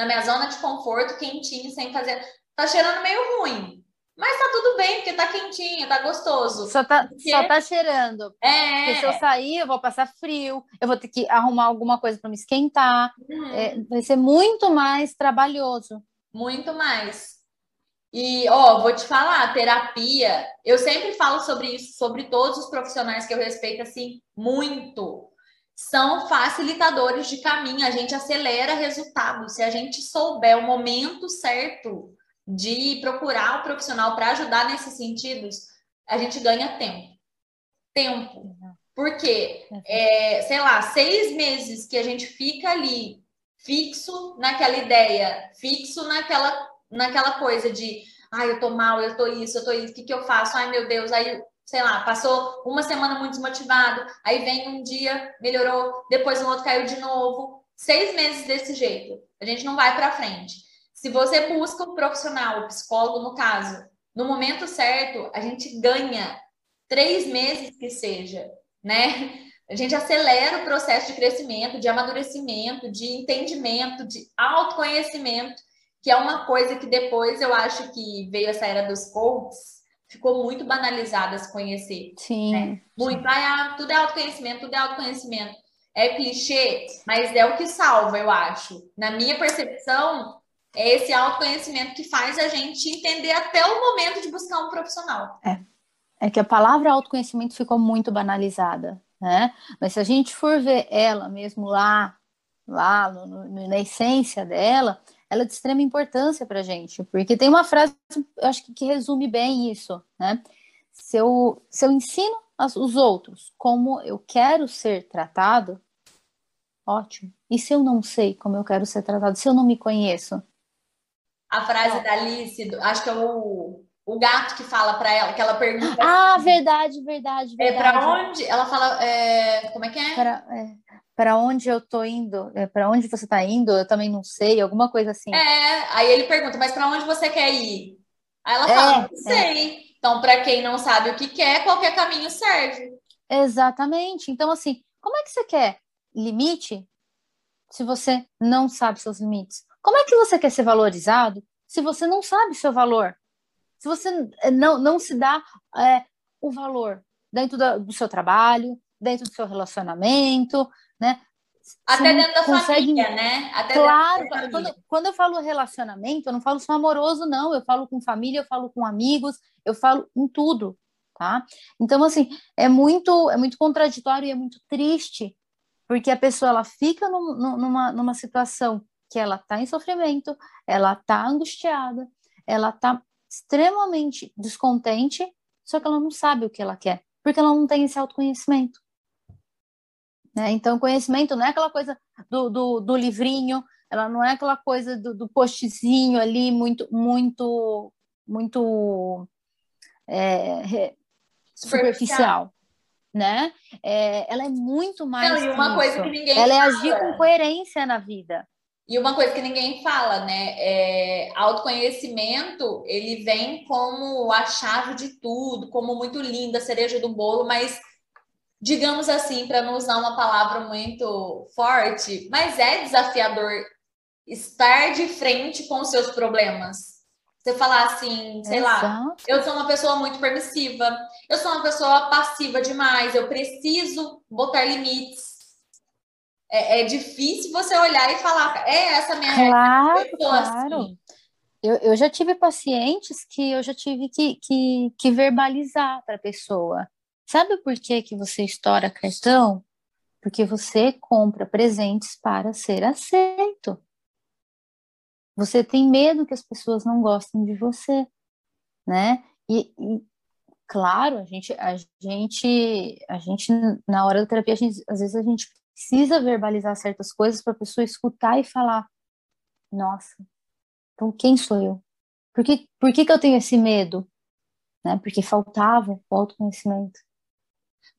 na minha zona de conforto, quentinho, sem fazer. Tá cheirando meio ruim. Mas tá tudo bem, porque tá quentinho, tá gostoso. Só tá, porque... só tá cheirando. É. Porque se eu sair, eu vou passar frio, eu vou ter que arrumar alguma coisa para me esquentar. Uhum. É, vai ser muito mais trabalhoso. Muito mais. E, ó, vou te falar, terapia, eu sempre falo sobre isso, sobre todos os profissionais que eu respeito, assim, muito. São facilitadores de caminho, a gente acelera resultados. Se a gente souber o momento certo de procurar o profissional para ajudar nesses sentidos, a gente ganha tempo. Tempo. Porque, é, sei lá, seis meses que a gente fica ali fixo naquela ideia, fixo naquela, naquela coisa de ai, eu tô mal, eu tô isso, eu tô isso, o que, que eu faço? Ai, meu Deus, aí, sei lá, passou uma semana muito desmotivado, aí vem um dia, melhorou, depois um outro caiu de novo. Seis meses desse jeito, a gente não vai para frente. Se você busca um profissional, psicólogo no caso, no momento certo, a gente ganha três meses que seja, né? A gente acelera o processo de crescimento, de amadurecimento, de entendimento, de autoconhecimento, que é uma coisa que depois eu acho que veio essa era dos coaches, ficou muito banalizada se conhecer. Sim. Né? Muito, ah, tudo é autoconhecimento, tudo é autoconhecimento. É clichê, mas é o que salva, eu acho. Na minha percepção, é esse autoconhecimento que faz a gente entender até o momento de buscar um profissional. É. É que a palavra autoconhecimento ficou muito banalizada né? Mas se a gente for ver ela mesmo lá, lá no, no, na essência dela, ela é de extrema importância para a gente, porque tem uma frase, eu acho que, que resume bem isso, né? Se eu, se eu ensino as, os outros como eu quero ser tratado, ótimo. E se eu não sei como eu quero ser tratado, se eu não me conheço? A frase da Alice, acho que é o o gato que fala para ela, que ela pergunta. Ah, assim, verdade, verdade, verdade. É para onde? Ela fala, é, como é que é? Para é, para onde eu tô indo? É, para onde você tá indo? Eu também não sei, alguma coisa assim. É, aí ele pergunta, mas para onde você quer ir? Aí ela fala, é, não sei. É. Então, para quem não sabe o que quer, qualquer caminho serve. Exatamente. Então, assim, como é que você quer limite se você não sabe seus limites? Como é que você quer ser valorizado se você não sabe seu valor? se você eh, não, não se dá é, o valor dentro do seu trabalho, dentro do seu relacionamento, né? Até dentro da consegue... família, né? Até claro, quando, quando eu falo relacionamento, eu não falo só amoroso, não. Eu falo com família, eu falo com amigos, eu falo em tudo, tá? Então, assim, é muito, é muito contraditório e é muito triste, porque a pessoa, ela fica num, numa, numa situação que ela tá em sofrimento, ela tá angustiada, ela tá extremamente descontente, só que ela não sabe o que ela quer, porque ela não tem esse autoconhecimento. Né? Então, conhecimento não é aquela coisa do, do, do livrinho, ela não é aquela coisa do, do postzinho ali, muito, muito, muito é, superficial. Né? É, ela é muito mais. Não, e uma coisa que ninguém. Ela é agir com coerência na vida. E uma coisa que ninguém fala, né? É, autoconhecimento, ele vem como a chave de tudo, como muito linda, a cereja do bolo, mas digamos assim, para não usar uma palavra muito forte, mas é desafiador estar de frente com os seus problemas. Você falar assim, sei Exato. lá, eu sou uma pessoa muito permissiva, eu sou uma pessoa passiva demais, eu preciso botar limites é, é, difícil você olhar e falar, é essa minha claro, eu claro. Assim. Eu, eu já tive pacientes que eu já tive que, que, que verbalizar para a pessoa. Sabe por que, que você estoura cartão? Porque você compra presentes para ser aceito. Você tem medo que as pessoas não gostem de você, né? E, e claro, a gente, a gente, a gente na hora da terapia, gente, às vezes a gente precisa verbalizar certas coisas para a pessoa escutar e falar: nossa, então quem sou eu? Por que, por que, que eu tenho esse medo? Né? Porque faltava o autoconhecimento.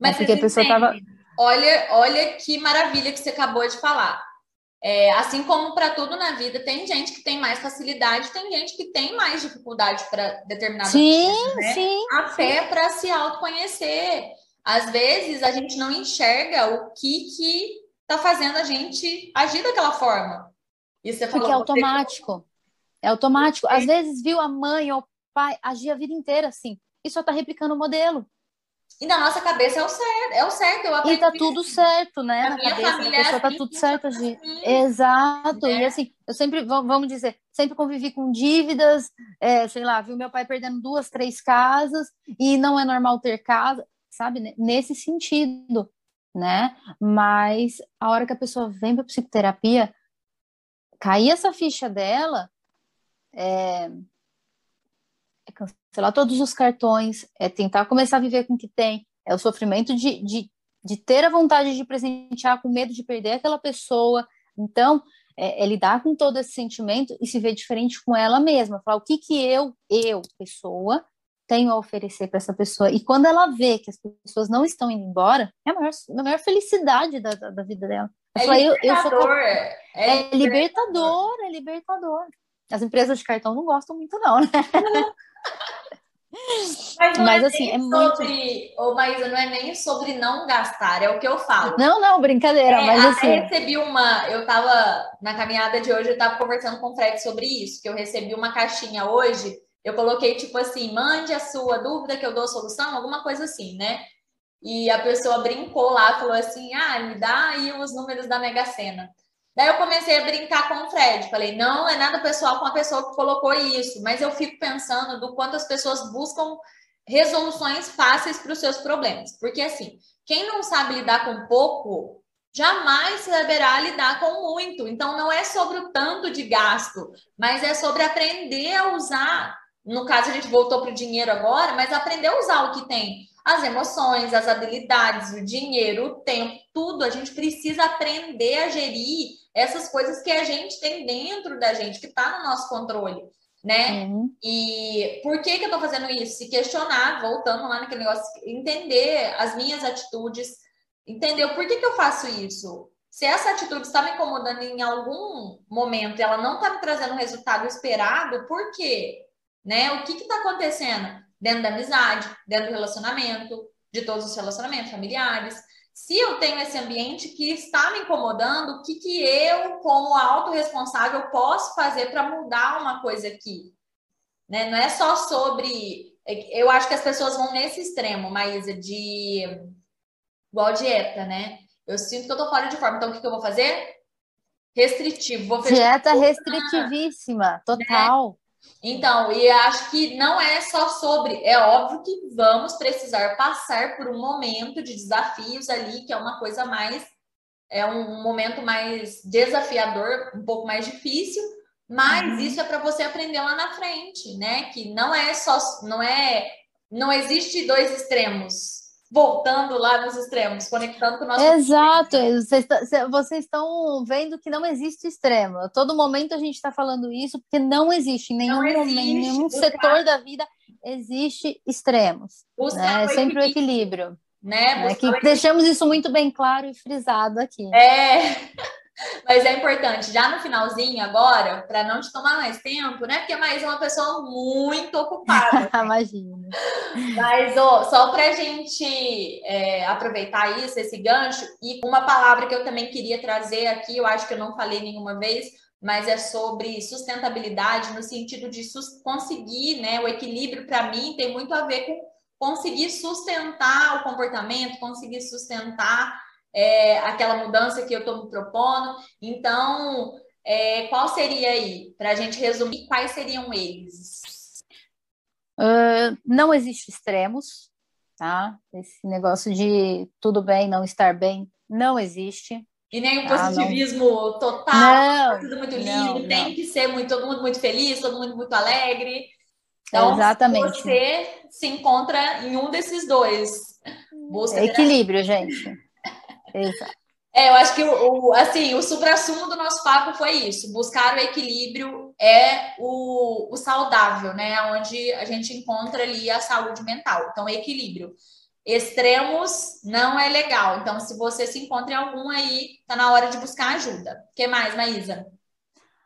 Mas porque a pessoa tava... olha, olha que maravilha que você acabou de falar. É, assim como para tudo na vida, tem gente que tem mais facilidade, tem gente que tem mais dificuldade para determinada sim, coisa, né? Sim, Até para se autoconhecer às vezes a gente não enxerga o que que tá fazendo a gente agir daquela forma. E você Porque é automático. É automático. Às vezes viu a mãe ou o pai agir a vida inteira assim e só tá replicando o modelo. E na nossa cabeça é o certo, é o certo. Eu e tá tudo certo, né? Na, na cabeça da pessoa tá assim, tudo certo. Assim. Exato. É. E assim, eu sempre, vamos dizer, sempre convivi com dívidas, é, sei lá, viu meu pai perdendo duas, três casas, e não é normal ter casa, sabe? Nesse sentido, né? Mas a hora que a pessoa vem para psicoterapia, cair essa ficha dela é, é cancelar todos os cartões, é tentar começar a viver com o que tem, é o sofrimento de, de, de ter a vontade de presentear com medo de perder aquela pessoa. Então, é, é, lidar com todo esse sentimento e se ver diferente com ela mesma, falar o que que eu, eu, pessoa, tenho a oferecer para essa pessoa. E quando ela vê que as pessoas não estão indo embora, é a maior, a maior felicidade da, da, da vida dela. É fala, libertador. Eu, eu sou, é, é, libertador, é libertador. As empresas de cartão não gostam muito, não, né? Mas, mas é assim, é sobre, muito. Ô, Maísa, não é nem sobre não gastar, é o que eu falo. Não, não, brincadeira, é, mas assim. Eu recebi uma. Eu tava na caminhada de hoje, eu tava conversando com o Fred sobre isso, que eu recebi uma caixinha hoje. Eu coloquei, tipo assim, mande a sua dúvida que eu dou solução, alguma coisa assim, né? E a pessoa brincou lá, falou assim: ah, me dá aí os números da Mega Sena. Daí eu comecei a brincar com o Fred. Falei, não é nada pessoal com a pessoa que colocou isso, mas eu fico pensando do quanto as pessoas buscam resoluções fáceis para os seus problemas. Porque assim, quem não sabe lidar com pouco, jamais saberá lidar com muito. Então não é sobre o tanto de gasto, mas é sobre aprender a usar. No caso, a gente voltou para o dinheiro agora, mas aprender a usar o que tem. As emoções, as habilidades, o dinheiro, o tempo, tudo. A gente precisa aprender a gerir essas coisas que a gente tem dentro da gente, que está no nosso controle, né? Uhum. E por que, que eu estou fazendo isso? Se questionar, voltando lá naquele negócio, entender as minhas atitudes, entender o porquê que eu faço isso. Se essa atitude está me incomodando em algum momento e ela não está me trazendo o resultado esperado, por quê? Né? O que está acontecendo dentro da amizade, dentro do relacionamento, de todos os relacionamentos familiares, se eu tenho esse ambiente que está me incomodando, o que, que eu, como autorresponsável, posso fazer para mudar uma coisa aqui? Né? Não é só sobre. Eu acho que as pessoas vão nesse extremo, Maísa, de. igual dieta, né? Eu sinto que eu tô fora de forma, então o que, que eu vou fazer? Restritivo. Vou dieta restritivíssima, total. Né? Então, e acho que não é só sobre, é óbvio que vamos precisar passar por um momento de desafios ali, que é uma coisa mais, é um momento mais desafiador, um pouco mais difícil, mas uhum. isso é para você aprender lá na frente, né? Que não é só, não é, não existe dois extremos voltando lá nos extremos, conectando com o nosso. Exato, vocês, vocês estão vendo que não existe extremo. A todo momento a gente está falando isso, porque não existe em nenhum existe, momento, em nenhum setor da vida existe extremos. Né? É sempre o equilíbrio. Né? É que deixamos isso muito bem claro e frisado aqui. É. Mas é importante, já no finalzinho agora, para não te tomar mais tempo, né? Porque é uma pessoa muito ocupada. Imagina. Mas, só para a gente é, aproveitar isso, esse gancho, e uma palavra que eu também queria trazer aqui, eu acho que eu não falei nenhuma vez, mas é sobre sustentabilidade no sentido de conseguir, né? O equilíbrio, para mim, tem muito a ver com conseguir sustentar o comportamento, conseguir sustentar é, aquela mudança que eu estou me propondo. Então, é, qual seria aí, para a gente resumir, quais seriam eles? Uh, não existe extremos, tá? Esse negócio de tudo bem, não estar bem, não existe. E nem o positivismo ah, total, não, tudo muito lindo, não, tem não. que ser muito, todo mundo muito feliz, todo mundo muito alegre. Então, Exatamente. você se encontra em um desses dois. Busca equilíbrio, gente. Exato. É, eu acho que o, o assim, o supra-sumo do nosso papo foi isso. Buscar o equilíbrio é o, o saudável, né? Onde a gente encontra ali a saúde mental. Então, equilíbrio. Extremos não é legal. Então, se você se encontra em algum aí, tá na hora de buscar ajuda. O que mais, Maísa?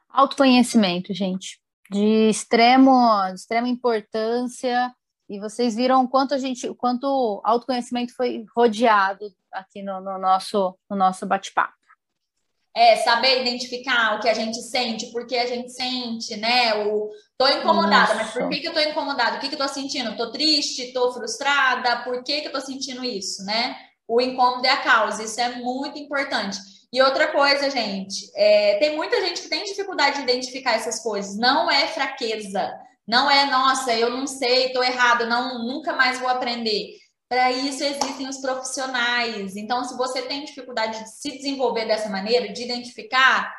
Autoconhecimento, gente. De extremo, de extrema importância. E vocês viram o quanto a gente, o quanto autoconhecimento foi rodeado aqui no, no nosso, no nosso bate-papo. é, saber identificar o que a gente sente, por que a gente sente, né? O tô incomodada, isso. mas por que, que eu tô incomodada? O que, que eu tô sentindo? Tô triste, tô frustrada, por que, que eu tô sentindo isso, né? O incômodo é a causa, isso é muito importante. E outra coisa, gente, é, tem muita gente que tem dificuldade de identificar essas coisas. Não é fraqueza, não é, nossa, eu não sei, tô errado, não, nunca mais vou aprender. Para isso existem os profissionais. Então, se você tem dificuldade de se desenvolver dessa maneira, de identificar,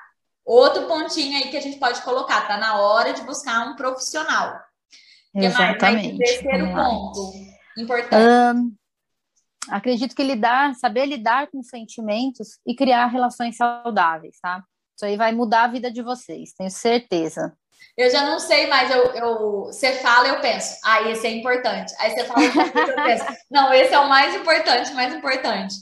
outro pontinho aí que a gente pode colocar, tá na hora de buscar um profissional. Exatamente. Que mais? Terceiro ponto importante. Um, acredito que lidar, saber lidar com sentimentos e criar relações saudáveis, tá? Isso aí vai mudar a vida de vocês, tenho certeza. Eu já não sei mais, eu, eu, você fala, eu penso, ah, esse é importante. Aí você fala, eu penso, não, esse é o mais importante, mais importante.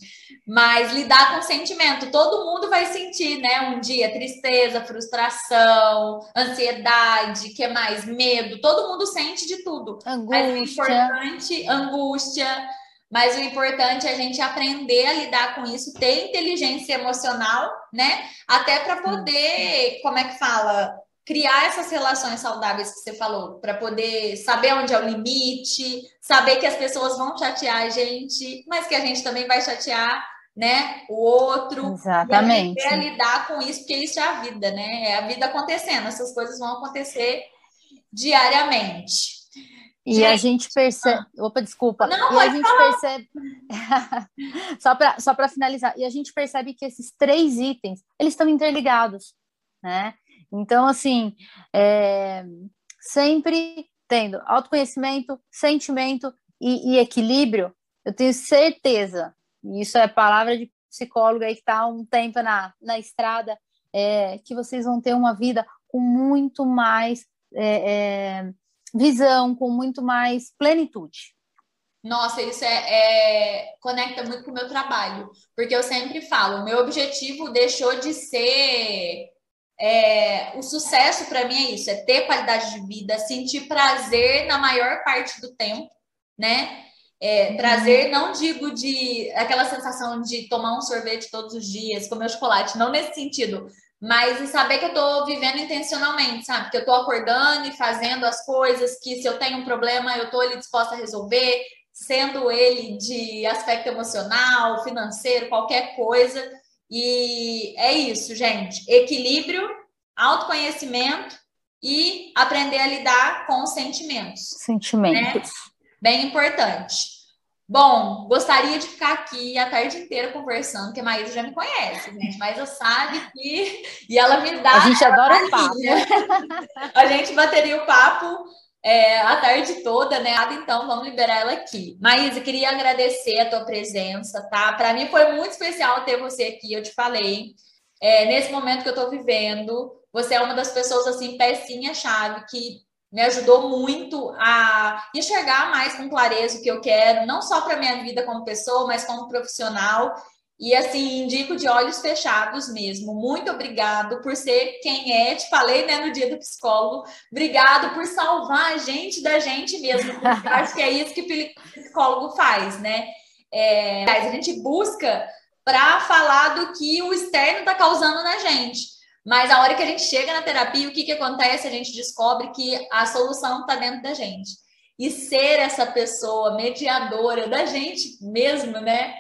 Mas lidar com sentimento, todo mundo vai sentir, né? Um dia tristeza, frustração, ansiedade, que mais? Medo, todo mundo sente de tudo. Angústia. Mas o importante, angústia. Mas o importante é a gente aprender a lidar com isso, ter inteligência emocional, né? Até para poder, como é que fala? Criar essas relações saudáveis que você falou, para poder saber onde é o limite, saber que as pessoas vão chatear a gente, mas que a gente também vai chatear, né, o outro. Exatamente. E a lidar com isso, porque isso é a vida, né? É a vida acontecendo, essas coisas vão acontecer diariamente. E gente, a gente percebe. Ah. Opa, desculpa. Não, e a gente falar. percebe. só para só finalizar. E a gente percebe que esses três itens eles estão interligados. Né? Então, assim, é, sempre tendo autoconhecimento, sentimento e, e, equilíbrio, eu tenho certeza, e isso é palavra de psicóloga aí que está há um tempo na, na estrada, é, que vocês vão ter uma vida com muito mais é, é visão, com muito mais plenitude. Nossa, isso é, é, conecta muito com o meu trabalho, porque eu sempre falo, meu objetivo deixou de ser é, o sucesso para mim é isso, é ter qualidade de vida, sentir prazer na maior parte do tempo, né? É, uhum. prazer, não digo de aquela sensação de tomar um sorvete todos os dias, comer chocolate, não nesse sentido, mas saber que eu estou vivendo intencionalmente, sabe? Que eu estou acordando e fazendo as coisas, que se eu tenho um problema, eu estou ali disposta a resolver, sendo ele de aspecto emocional, financeiro, qualquer coisa. E é isso, gente. Equilíbrio, autoconhecimento e aprender a lidar com os sentimentos. Sentimentos. Né? Bem importante. Bom, gostaria de ficar aqui a tarde inteira conversando, porque a Maísa já me conhece, gente. Mas eu sabe que. E ela me dá. A gente adora o papo. a gente bateria o papo é, a tarde toda, né? Então, vamos liberar ela aqui. Maísa, queria agradecer a tua presença, tá? Para mim foi muito especial ter você aqui, eu te falei. É, nesse momento que eu tô vivendo, você é uma das pessoas, assim, pecinha-chave, que me ajudou muito a enxergar mais com clareza o que eu quero, não só para minha vida como pessoa, mas como profissional. E assim, indico de olhos fechados mesmo. Muito obrigado por ser quem é. Te falei né, no dia do psicólogo. Obrigado por salvar a gente da gente mesmo. acho que é isso que o psicólogo faz, né? É, a gente busca para falar do que o externo está causando na gente. Mas a hora que a gente chega na terapia, o que, que acontece? A gente descobre que a solução está dentro da gente. E ser essa pessoa mediadora da gente mesmo, né?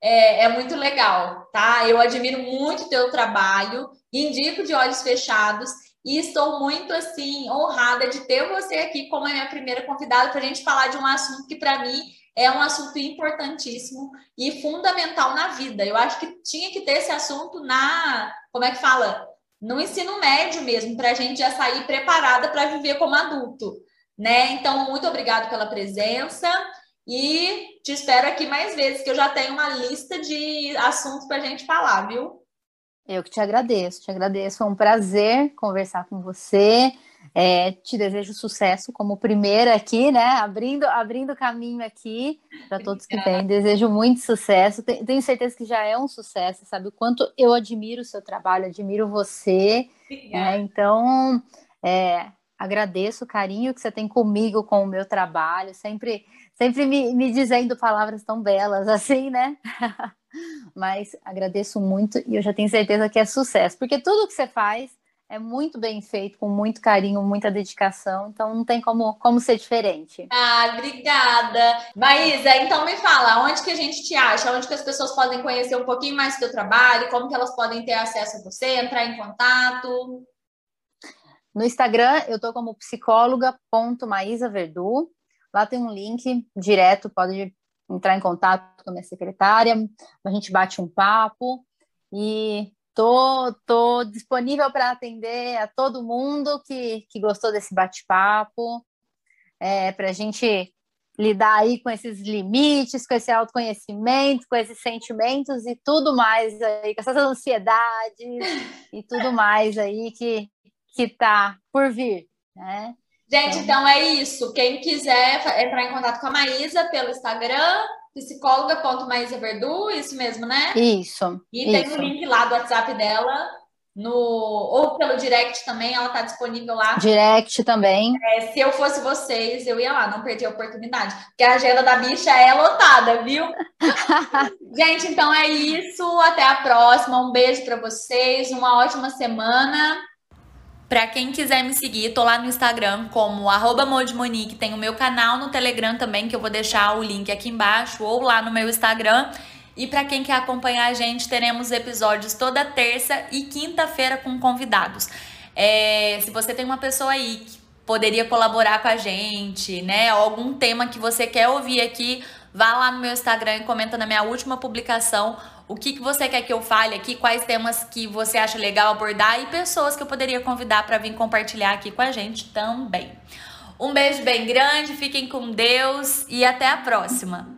É, é muito legal, tá? Eu admiro muito o teu trabalho, indico de olhos fechados e estou muito assim honrada de ter você aqui como a minha primeira convidada para a gente falar de um assunto que para mim é um assunto importantíssimo e fundamental na vida. Eu acho que tinha que ter esse assunto na, como é que fala, no ensino médio mesmo, para a gente já sair preparada para viver como adulto, né? Então muito obrigado pela presença. E te espero aqui mais vezes, que eu já tenho uma lista de assuntos para a gente falar, viu? Eu que te agradeço, te agradeço. Foi um prazer conversar com você. É, te desejo sucesso como primeira aqui, né? Abrindo, abrindo caminho aqui para todos que têm. Desejo muito sucesso. Tenho certeza que já é um sucesso, sabe? O quanto eu admiro o seu trabalho, admiro você. Né? Então, é, agradeço o carinho que você tem comigo, com o meu trabalho, sempre, sempre me, me dizendo palavras tão belas assim, né? Mas agradeço muito e eu já tenho certeza que é sucesso, porque tudo que você faz é muito bem feito, com muito carinho, muita dedicação, então não tem como, como ser diferente. Ah, obrigada. Maísa, então me fala, onde que a gente te acha? Onde que as pessoas podem conhecer um pouquinho mais do teu trabalho? Como que elas podem ter acesso a você, entrar em contato? No Instagram, eu tô como psicóloga.maisaverdu. Lá tem um link direto, pode entrar em contato com a minha secretária, a gente bate um papo e tô, tô disponível para atender a todo mundo que, que gostou desse bate-papo, é, para a gente lidar aí com esses limites, com esse autoconhecimento, com esses sentimentos e tudo mais aí, com essas ansiedades e tudo mais aí que, que tá por vir, né? Gente, então, então é isso. Quem quiser entrar em contato com a Maísa pelo Instagram, psicóloga.maisaverdu, isso mesmo, né? Isso. E isso. tem o um link lá do WhatsApp dela, no ou pelo direct também, ela tá disponível lá. Direct também. É, se eu fosse vocês, eu ia lá, não perdi a oportunidade. Porque a agenda da bicha é lotada, viu? Gente, então é isso. Até a próxima. Um beijo para vocês, uma ótima semana. Para quem quiser me seguir, tô lá no Instagram como arroba tem o meu canal no Telegram também, que eu vou deixar o link aqui embaixo, ou lá no meu Instagram. E para quem quer acompanhar a gente, teremos episódios toda terça e quinta-feira com convidados. É, se você tem uma pessoa aí que poderia colaborar com a gente, né? Algum tema que você quer ouvir aqui, vá lá no meu Instagram e comenta na minha última publicação o que, que você quer que eu fale aqui, quais temas que você acha legal abordar e pessoas que eu poderia convidar para vir compartilhar aqui com a gente também. Um beijo bem grande, fiquem com Deus e até a próxima!